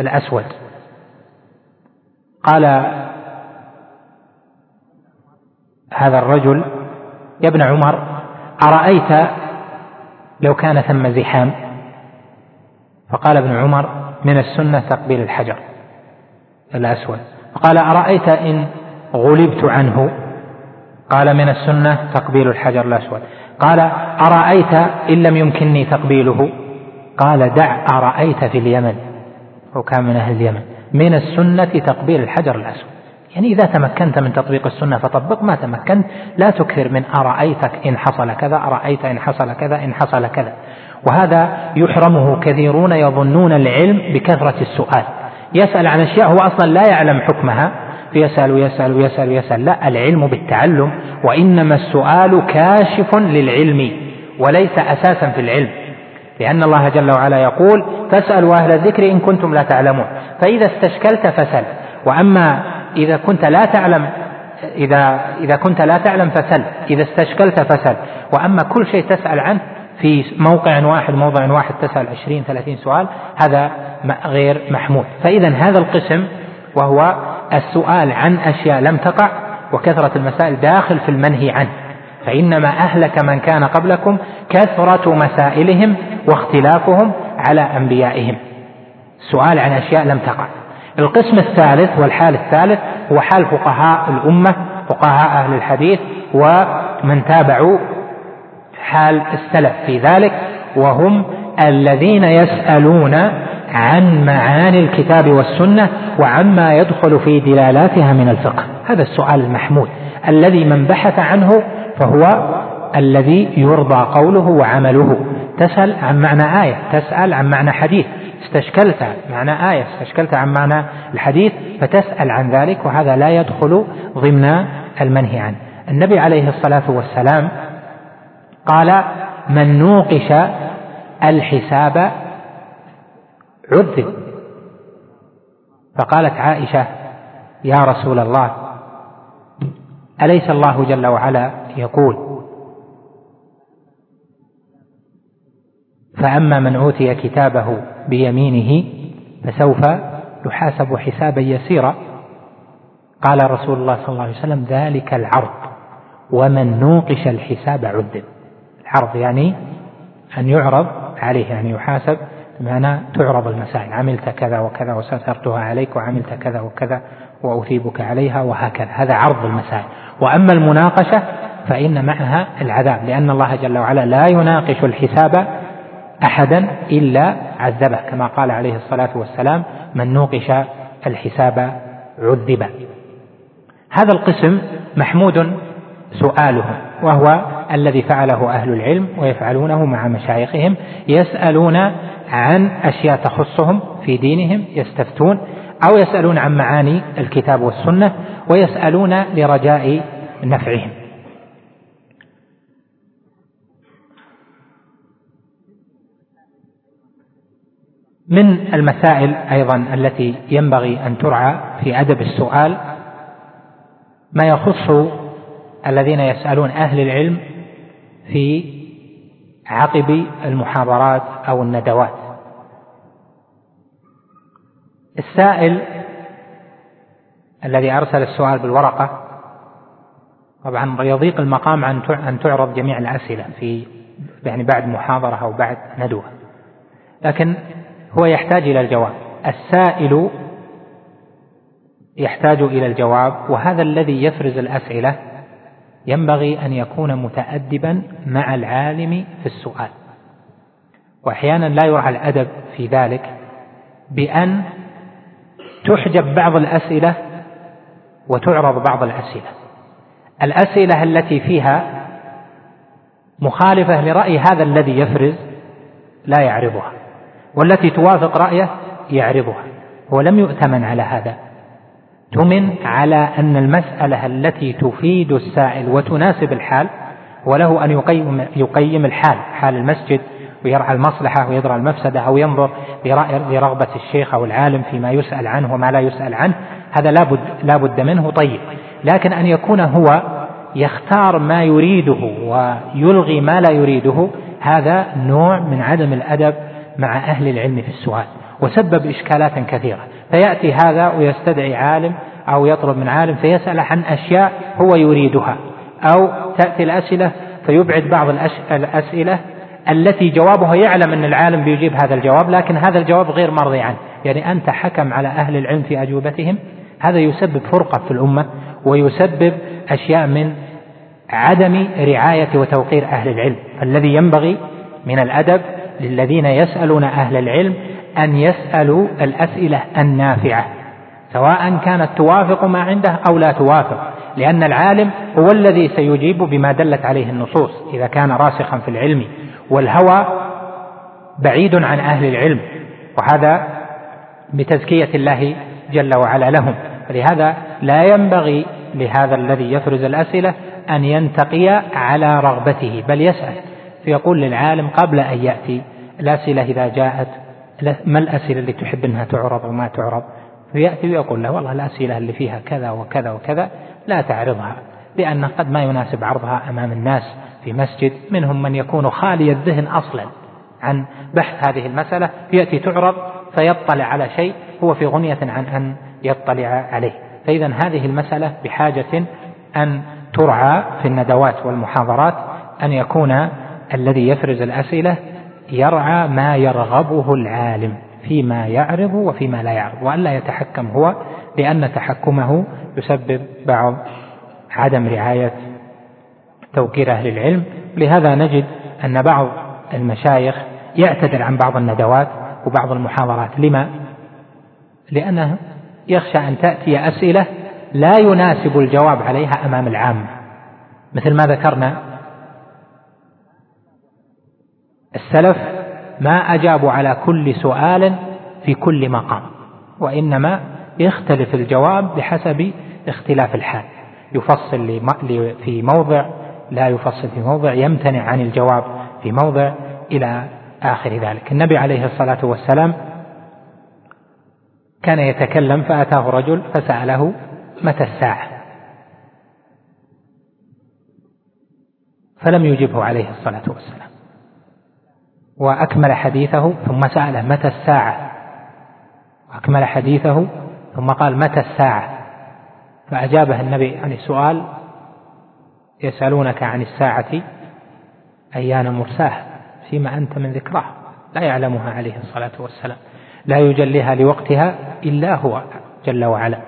الأسود قال هذا الرجل يا ابن عمر أرأيت لو كان ثم زحام؟ فقال ابن عمر من السنة تقبيل الحجر. الأسود فقال أرأيت إن غلبت عنه؟ قال من السنة تقبيل الحجر الأسود قال أرأيت إن لم يمكنني تقبيله؟ قال دع أرأيت في اليمن وكان من أهل اليمن. من السنة تقبيل الحجر الأسود يعني إذا تمكنت من تطبيق السنة فطبق ما تمكنت لا تكثر من أرأيتك إن حصل كذا أرأيت إن حصل كذا إن حصل كذا. وهذا يحرمه كثيرون يظنون العلم بكثرة السؤال. يسأل عن أشياء هو أصلا لا يعلم حكمها فيسأل ويسأل ويسأل ويسأل. لا العلم بالتعلم وإنما السؤال كاشف للعلم وليس أساسا في العلم. لأن الله جل وعلا يقول فاسألوا أهل الذكر إن كنتم لا تعلمون. فإذا استشكلت فسل وأما إذا كنت لا تعلم إذا إذا كنت لا تعلم فسل إذا استشكلت فسل. وأما كل شيء تسأل عنه في موقع واحد موضع واحد تسأل عشرين ثلاثين سؤال هذا غير محمود. فإذا هذا القسم وهو السؤال عن أشياء لم تقع وكثرة المسائل داخل في المنهي عنه. فإنما أهلك من كان قبلكم كثرة مسائلهم واختلافهم على أنبيائهم. السؤال عن أشياء لم تقع. القسم الثالث والحال الثالث هو حال فقهاء الأمة فقهاء أهل الحديث ومن تابعوا حال السلف في ذلك وهم الذين يسألون عن معاني الكتاب والسنة وعما يدخل في دلالاتها من الفقه. هذا السؤال المحمود. الذي من بحث عنه فهو الذي يرضى قوله وعمله. تسأل عن معنى آية تسأل عن معنى حديث. استشكلت معنى آية استشكلت عن معنى الحديث فتسأل عن ذلك وهذا لا يدخل ضمن المنهي عنه. النبي عليه الصلاة والسلام قال من نوقش الحساب عذب. فقالت عائشة يا رسول الله أليس الله جل وعلا يقول فأما من أوتي كتابه بيمينه فسوف يحاسب حسابا يسيرا. قال رسول الله صلى الله عليه وسلم ذلك العرض ومن نوقش الحساب عذب العرض يعني أن يعرض عليه يعني يحاسب بمعنى تعرض المسائل عملت كذا وكذا وسترتها عليك وعملت كذا وكذا وأثيبك عليها وهكذا. هذا عرض المسائل. وأما المناقشة فإن معها العذاب لأن الله جل وعلا لا يناقش الحساب أحدا إلا عذبه كما قال عليه الصلاة والسلام من نوقش الحساب عذب. هذا القسم محمود سؤالهم وهو الذي فعله أهل العلم ويفعلونه مع مشايخهم يسألون عن أشياء تخصهم في دينهم يستفتون أو يسألون عن معاني الكتاب والسنة ويسألون لرجاء نفعهم. من المسائل أيضا التي ينبغي أن ترعى في أدب السؤال ما يخص الذين يسألون أهل العلم في عقب المحاضرات أو الندوات. السائل الذي أرسل السؤال بالورقة طبعا يضيق المقام أن تعرض جميع الأسئلة في يعني بعد محاضرة أو بعد ندوة. لكن هو يحتاج إلى الجواب. السائل يحتاج إلى الجواب وهذا الذي يفرز الأسئلة ينبغي أن يكون متأدبا مع العالم في السؤال. وأحيانا لا يرعى الأدب في ذلك بأن تحجب بعض الأسئلة وتعرض بعض الأسئلة. الأسئلة التي فيها مخالفة لرأي هذا الذي يفرز لا يعرضها. والتي توافق رأيه يعرضها هو لم يؤتمن على هذا. تمن على أن المسألة التي تفيد السائل وتناسب الحال وله أن يقيم, يقيم الحال حال المسجد ويرعى المصلحة ويدرى المفسدة أو ينظر لرغبة الشيخ أو العالم فيما يسأل عنه وما لا يسأل عنه. هذا لابد, لابد منه طيب. لكن أن يكون هو يختار ما يريده ويلغي ما لا يريده هذا نوع من عدم الأدب مع أهل العلم في السؤال وسبب إشكالات كثيرة. فيأتي هذا ويستدعي عالم أو يطلب من عالم فيسأل عن أشياء هو يريدها أو تأتي الأسئلة فيبعد بعض الأسئلة التي جوابها يعلم أن العالم بيجيب هذا الجواب لكن هذا الجواب غير مرضي عنه. يعني أنت حكم على أهل العلم في أجوبتهم هذا يسبب فرقة في الأمة ويسبب أشياء من عدم رعاية وتوقير أهل العلم. فالذي ينبغي من الأدب للذين يسألون أهل العلم أن يسألوا الأسئلة النافعة سواء كانت توافق ما عنده أو لا توافق لأن العالم هو الذي سيجيب بما دلت عليه النصوص إذا كان راسخا في العلم والهوى بعيد عن أهل العلم وهذا بتزكية الله جل وعلا لهم. فلهذا لا ينبغي لهذا الذي يفرز الأسئلة أن ينتقي على رغبته بل يسأل. فيقول للعالم قبل أن يأتي الأسئلة إذا جاءت ما الأسئلة اللي تحب أنها تعرض وما تعرض؟ فيأتي ويقول له والله الأسئلة اللي فيها كذا وكذا وكذا لا تعرضها لأن قد ما يناسب عرضها أمام الناس في مسجد منهم من يكون خالي الذهن أصلا عن بحث هذه المسألة يأتي تعرض فيطلع على شيء هو في غنية عن أن يطلع عليه. فإذا هذه المسألة بحاجة أن ترعى في الندوات والمحاضرات أن يكون الذي يفرز الأسئلة يرعى ما يرغبه العالم فيما يعرض وفيما لا يعرض وألا يتحكم هو لأن تحكمه يسبب بعض عدم رعاية توقير أهل العلم. لهذا نجد أن بعض المشايخ يعتذر عن بعض الندوات وبعض المحاضرات. لما؟ لأنه يخشى أن تأتي أسئلة لا يناسب الجواب عليها أمام العامة. مثل ما ذكرنا السلف ما أجابوا على كل سؤال في كل مقام وإنما يختلف الجواب بحسب اختلاف الحال. يفصل في موضع لا يفصل في موضع يمتنع عن الجواب في موضع إلى آخر ذلك. النبي عليه الصلاة والسلام كان يتكلم فأتاه رجل فسأله متى الساعة؟ فلم يجبه عليه الصلاة والسلام. وأكمل حديثه ثم سأله متى الساعة؟ وأكمل حديثه ثم قال متى الساعة؟ فأجابه النبي عن السؤال يسألونك عن الساعة أيان مرساها فيما أنت من ذكراه. لا يعلمها عليه الصلاة والسلام. لا يجليها لوقتها إلا هو جل وعلا.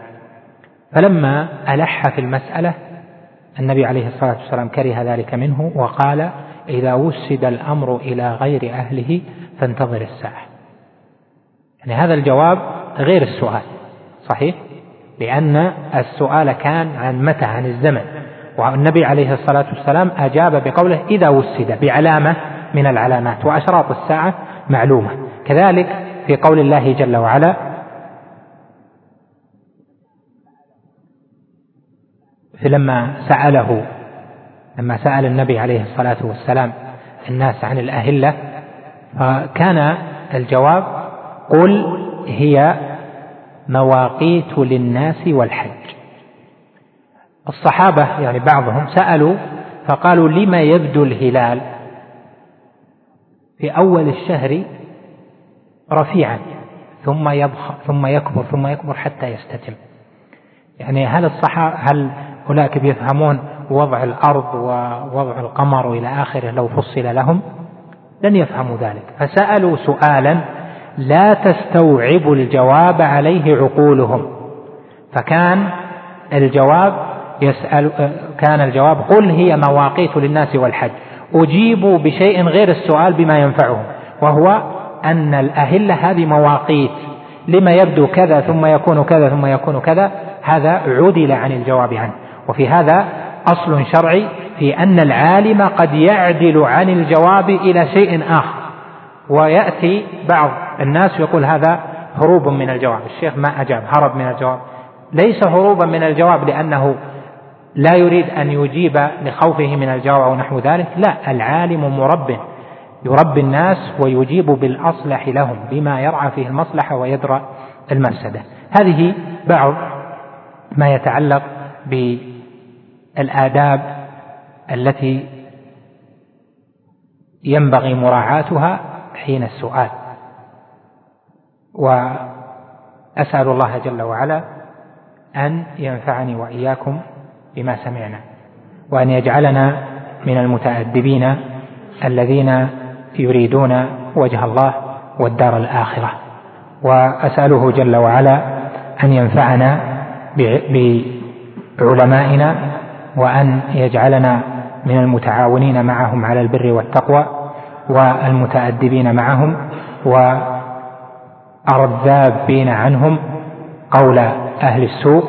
فلما ألح في المسألة النبي عليه الصلاة والسلام كره ذلك منه وقال إذا وسد الأمر إلى غير أهله فانتظر الساعة. يعني هذا الجواب غير السؤال صحيح؟ لأن السؤال كان عن متى؟ عن الزمن. والنبي عليه الصلاة والسلام أجاب بقوله إذا وسد بعلامة من العلامات وأشراط الساعة معلومة. كذلك في قول الله جل وعلا لما سأله لما سأل النبي عليه الصلاة والسلام الناس عن الأهلة فكان الجواب قل هي مواقيت للناس والحج. الصحابة يعني بعضهم سألوا فقالوا لما يبدو الهلال؟ في أول الشهر رفيعا ثم يضخ ثم يكبر ثم يكبر حتى يستتم يعني هل الصحابة هل هناك بيفهمون وضع الأرض ووضع القمر وإلى آخره لو فصل لهم لن يفهموا ذلك. فسألوا سؤالا لا تستوعب الجواب عليه عقولهم. فكان الجواب يسأل كان الجواب قل هي مواقيت للناس والحج. أجيبوا بشيء غير السؤال بما ينفعهم وهو أن الأهلة هذه مواقيت. لما يبدو كذا ثم يكون كذا ثم يكون كذا هذا عدل عن الجواب عنه. وفي هذا أصل شرعي في أن العالم قد يعدل عن الجواب إلى شيء آخر. ويأتي بعض الناس يقول هذا هروب من الجواب. الشيخ ما أجاب هرب من الجواب. ليس هروبا من الجواب لأنه لا يريد أن يجيب لخوفه من الجواب أو نحو ذلك. لا العالم مرب يربي الناس ويجيب بالأصلح لهم بما يرعى فيه المصلحة ويدرى المفسدة. هذه بعض ما يتعلق بالآداب التي ينبغي مراعاتها حين السؤال. وأسأل الله جل وعلا أن ينفعني وإياكم بما سمعنا وأن يجعلنا من المتأدبين الذين يريدون وجه الله والدار الآخرة. وأسأله جل وعلا أن ينفعنا بعلمائنا وأن يجعلنا من المتعاونين معهم على البر والتقوى والمتأدبين معهم والذابين عنهم قول أهل السوء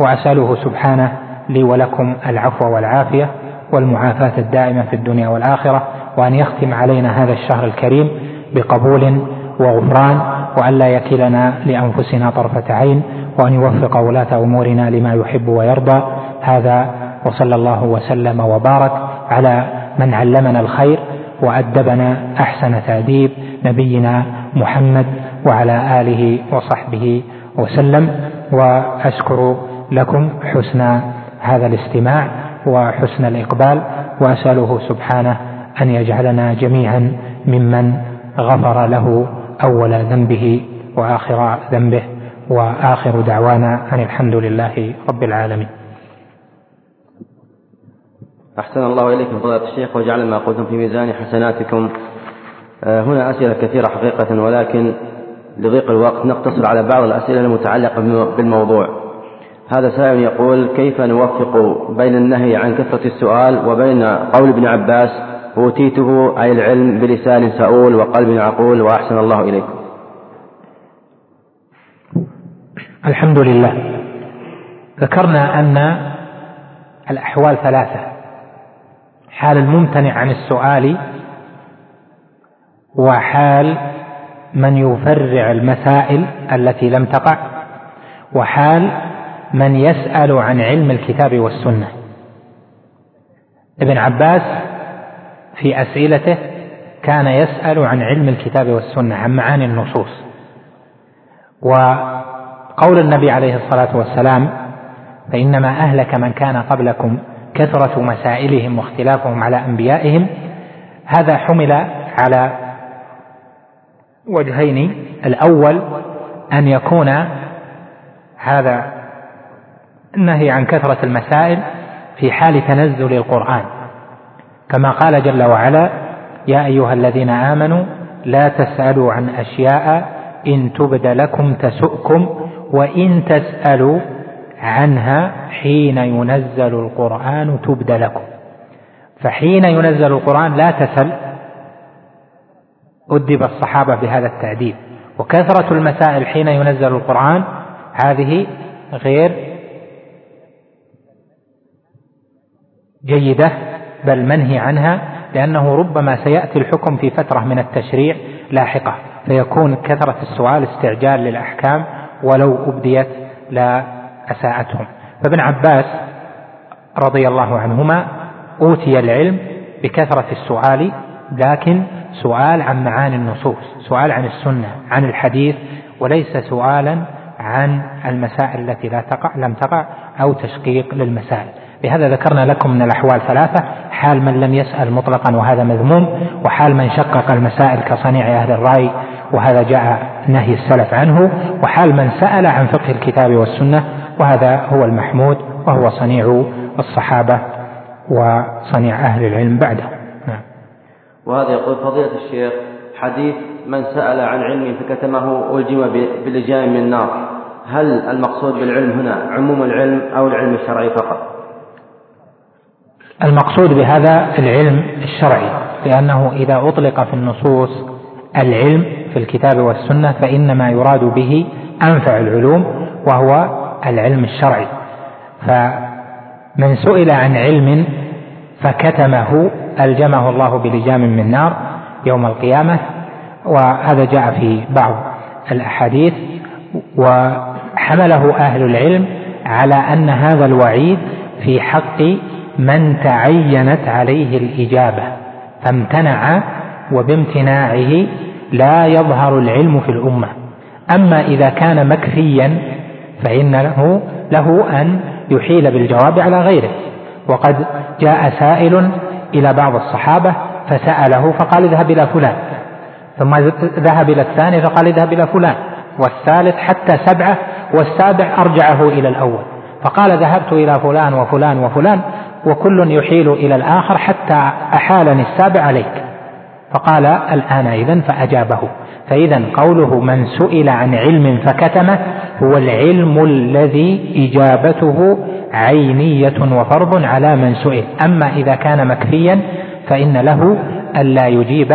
وأسأله سبحانه لي ولكم العفو والعافية والمعافاة الدائمة في الدنيا والآخرة وأن يختم علينا هذا الشهر الكريم بقبول وغفران وأن لا يكلنا لأنفسنا طرفة عين وأن يوفق ولاة أمورنا لما يحب ويرضى. هذا وصلى الله وسلم وبارك على من علمنا الخير وأدبنا أحسن تأديب نبينا محمد وعلى آله وصحبه وسلم وأشكر لكم حسن هذا الاستماع وحسن الإقبال وأسأله سبحانه أن يجعلنا جميعا ممن غفر له أول ذنبه وآخر ذنبه وآخر دعوانا أن الحمد لله رب العالمين. أحسن الله إليكم فضيلة الشيخ وجعل ما قلتم في ميزان حسناتكم. آه، هنا أسئلة كثيرة حقيقة ولكن لضيق الوقت نقتصر على بعض الأسئلة المتعلقة بالموضوع. هذا سائل يقول كيف نوفق بين النهي عن كثرة السؤال وبين قول ابن عباس أوتيته أي العلم بلسان سؤول وقلب عقول وأحسن الله إليكم. الحمد لله. ذكرنا أن الأحوال ثلاثة. حال الممتنع عن السؤال وحال من يفرع المسائل التي لم تقع وحال من يسأل عن علم الكتاب والسنة. ابن عباس في أسئلته كان يسأل عن علم الكتاب والسنة عن معاني النصوص. وقول النبي عليه الصلاة والسلام فإنما أهلك من كان قبلكم كثرة مسائلهم واختلافهم على أنبيائهم هذا حمل على وجهين. الأول أن يكون هذا النهي عن كثرة المسائل في حال تنزل القرآن. كما قال جل وعلا يا أيها الذين آمنوا لا تسألوا عن أشياء إن تبد لكم تسؤكم وإن تسألوا عنها حين ينزل القرآن تبد لكم. فحين ينزل القرآن لا تسل. أدب الصحابة بهذا التأديب. وكثرة المسائل حين ينزل القرآن هذه غير جيدة بل منهي عنها لأنه ربما سيأتي الحكم في فترة من التشريع لاحقة. فيكون كثرة السؤال استعجال للأحكام ولو أبديت لا أساءتهم. فابن عباس رضي الله عنهما أوتي العلم بكثرة السؤال لكن سؤال عن معاني النصوص سؤال عن السنة عن الحديث وليس سؤالا عن المسائل التي لا تقع لم تقع أو تشقيق للمسائل. لهذا ذكرنا لكم من الأحوال ثلاثة حال من لم يسأل مطلقا وهذا مذموم وحال من شقق المسائل كصنيع أهل الرأي وهذا جاء نهي السلف عنه وحال من سأل عن فقه الكتاب والسنة وهذا هو المحمود وهو صنيع الصحابة وصنيع أهل العلم بعده. نعم. وهذا يقول فضيلة الشيخ حديث من سأل عن علم فكتمه ألجم بلجام من النار هل المقصود بالعلم هنا عموم العلم أو العلم الشرعي فقط؟ المقصود بهذا العلم الشرعي لأنه إذا أطلق في النصوص العلم في الكتاب والسنة فإنما يراد به أنفع العلوم وهو العلم الشرعي. فمن سئل عن علم فكتمه ألجمه الله بلجام من نار يوم القيامة وهذا جاء في بعض الأحاديث وحمله أهل العلم على أن هذا الوعيد في حق من تعينت عليه الإجابة فامتنع وبامتناعه لا يظهر العلم في الأمة. أما إذا كان مكفيا فإن له, له أن يحيل بالجواب على غيره. وقد جاء سائل إلى بعض الصحابة فسأله فقال اذهب إلى فلان. ثم ذهب إلى الثاني فقال اذهب إلى فلان. والثالث حتى سبعة والسابع أرجعه إلى الأول. فقال ذهبت إلى فلان وفلان وفلان وكل يحيل إلى الآخر حتى أحالني السابع عليك. فقال الآن إذن فأجابه. فإذا قوله من سئل عن علم فكتمه هو العلم الذي إجابته عينية وفرض على من سئل. أما إذا كان مكفيا فإن له ألا يجيب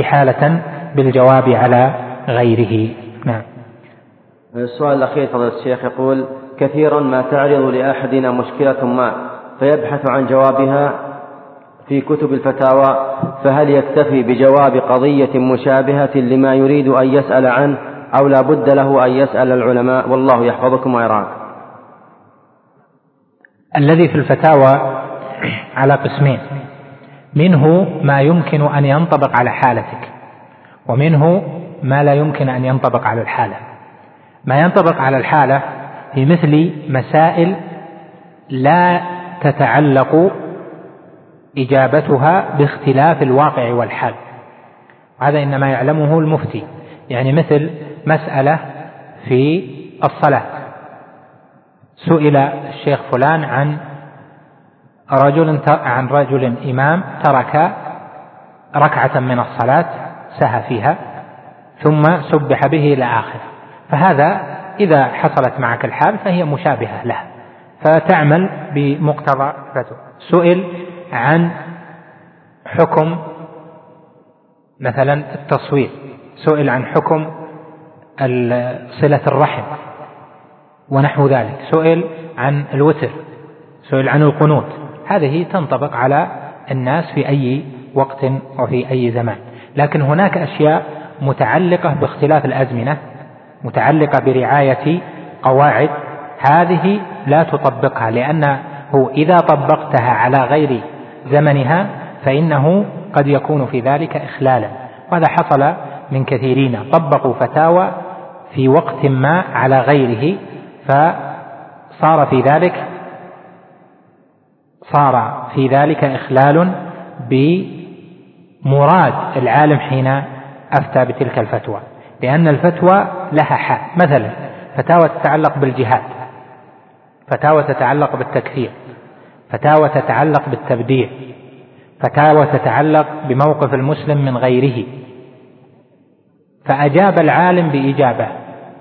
إحالة بالجواب على غيره. نعم. السؤال الأخير فضل الشيخ يقول كثيرا ما تعرض لأحدنا مشكلة ما فيبحث عن جوابها في كتب الفتاوى فهل يكتفي بجواب قضية مشابهة لما يريد أن يسأل عنه أو لا بد له أن يسأل العلماء؟ والله يحفظكم ويرعاكم الذي في الفتاوى على قسمين. منه ما يمكن أن ينطبق على حالتك ومنه ما لا يمكن أن ينطبق على الحالة. ما ينطبق على الحالة في مثل مسائل لا تتعلق إجابتها باختلاف الواقع والحال. هذا إنما يعلمه المفتي. يعني مثل مسألة في الصلاة. سئل الشيخ فلان عن رجل عن رجل إمام ترك ركعة من الصلاة سهى فيها ثم سبح به إلى آخره. فهذا إذا حصلت معك الحال فهي مشابهة له فتعمل بمقتضى سئل عن حكم مثلا التصوير سئل عن حكم صلة الرحم ونحو ذلك سئل عن الوتر سئل عن القنوت هذه تنطبق على الناس في أي وقت وفي أي زمان لكن هناك أشياء متعلقة باختلاف الأزمنة متعلقة برعاية قواعد هذه لا تطبقها لأنه إذا طبقتها على غير زمنها فإنه قد يكون في ذلك إخلالا. وهذا حصل من كثيرين. طبقوا فتاوى في وقت ما على غيره فصار في ذلك صار في ذلك إخلال بمراد العالم حين أفتى بتلك الفتوى. لأن الفتوى لها حال. مثلا فتاوى تتعلق بالجهاد فتاوى تتعلق بالتكفير. فتاوى تتعلق بالتبديع فتاوى تتعلق بموقف المسلم من غيره. فأجاب العالم بإجابة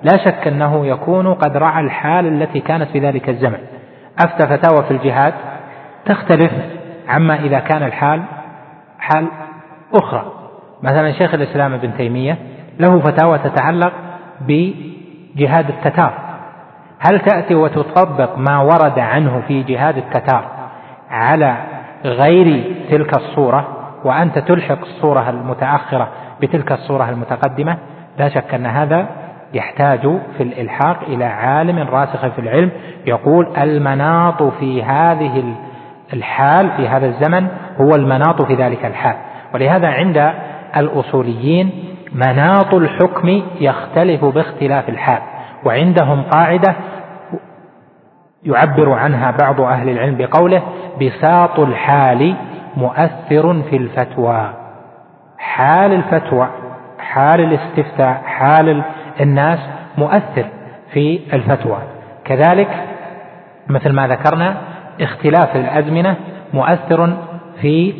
لا شك أنه يكون قد رعى الحال التي كانت في ذلك الزمن. أفتى فتاوى في الجهاد تختلف عما إذا كان الحال حال أخرى. مثلا شيخ الإسلام ابن تيمية له فتاوى تتعلق بجهاد التتار. هل تأتي وتطبق ما ورد عنه في جهاد التتار؟ على غير تلك الصورة وأنت تلحق الصورة المتأخرة بتلك الصورة المتقدمة لا شك أن هذا يحتاج في الإلحاق إلى عالم راسخ في العلم يقول المناط في هذه الحال في هذا الزمن هو المناط في ذلك الحال. ولهذا عند الأصوليين مناط الحكم يختلف باختلاف الحال وعندهم قاعدة يعبر عنها بعض أهل العلم بقوله بساط الحال مؤثر في الفتوى. حال الفتوى حال الاستفتاء حال الناس مؤثر في الفتوى. كذلك مثل ما ذكرنا اختلاف الأزمنة مؤثر في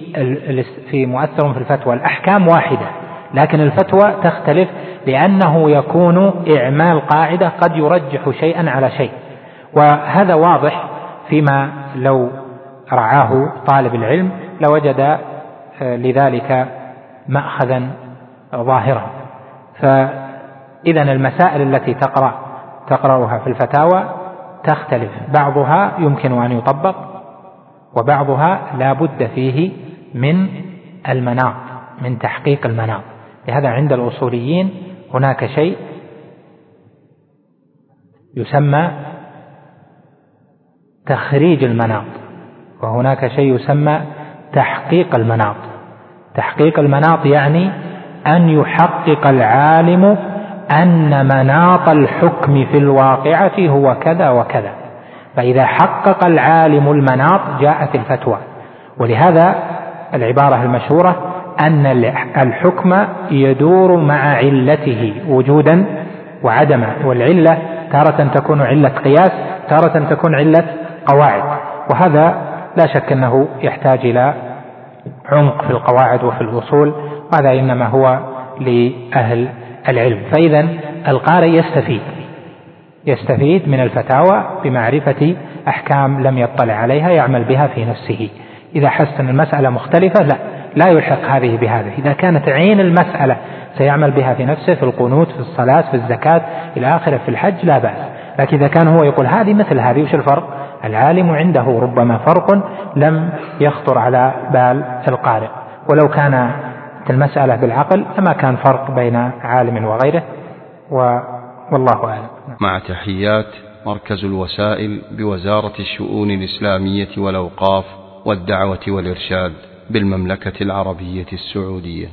في مؤثر في الفتوى. الأحكام واحدة لكن الفتوى تختلف لأنه يكون إعمال قاعدة قد يرجح شيئا على شيء. وهذا واضح فيما لو رعاه طالب العلم لوجد آه، لذلك مأخذا ظاهرا. فإذا المسائل التي تقرأ تقرأها في الفتاوى تختلف. بعضها يمكن أن يطبق وبعضها لا بد فيه من المناط من تحقيق المناط. لهذا عند الأصوليين هناك شيء يسمى تخريج المناط وهناك شيء يسمى تحقيق المناط. تحقيق المناط يعني أن يحقق العالم أن مناط الحكم في الواقعة هو كذا وكذا. فإذا حقق العالم المناط جاءت الفتوى. ولهذا العبارة المشهورة أن الحكم يدور مع علته وجودا وعدما. والعلة تارة تكون علة قياس تارة تكون علة قواعد وهذا لا شك أنه يحتاج إلى عمق في القواعد وفي الأصول وهذا إنما هو لأهل العلم. فإذا القارئ يستفيد يستفيد من الفتاوى بمعرفة أحكام لم يطلع عليها يعمل بها في نفسه. إذا حس أن المسألة مختلفة لا لا يلحق هذه بهذه. إذا كانت عين المسألة سيعمل بها في نفسه في القنوت في الصلاة في الزكاة إلى آخره في الحج لا بأس. لكن إذا كان هو يقول هذه مثل هذه وش الفرق؟ العالم عنده ربما فرق لم يخطر على بال القارئ. ولو كان المسألة بالعقل لما كان فرق بين عالم وغيره والله أعلم. مع تحيات مركز الوسائل بوزارة الشؤون الإسلامية والأوقاف والدعوة والإرشاد بالمملكة العربية السعودية.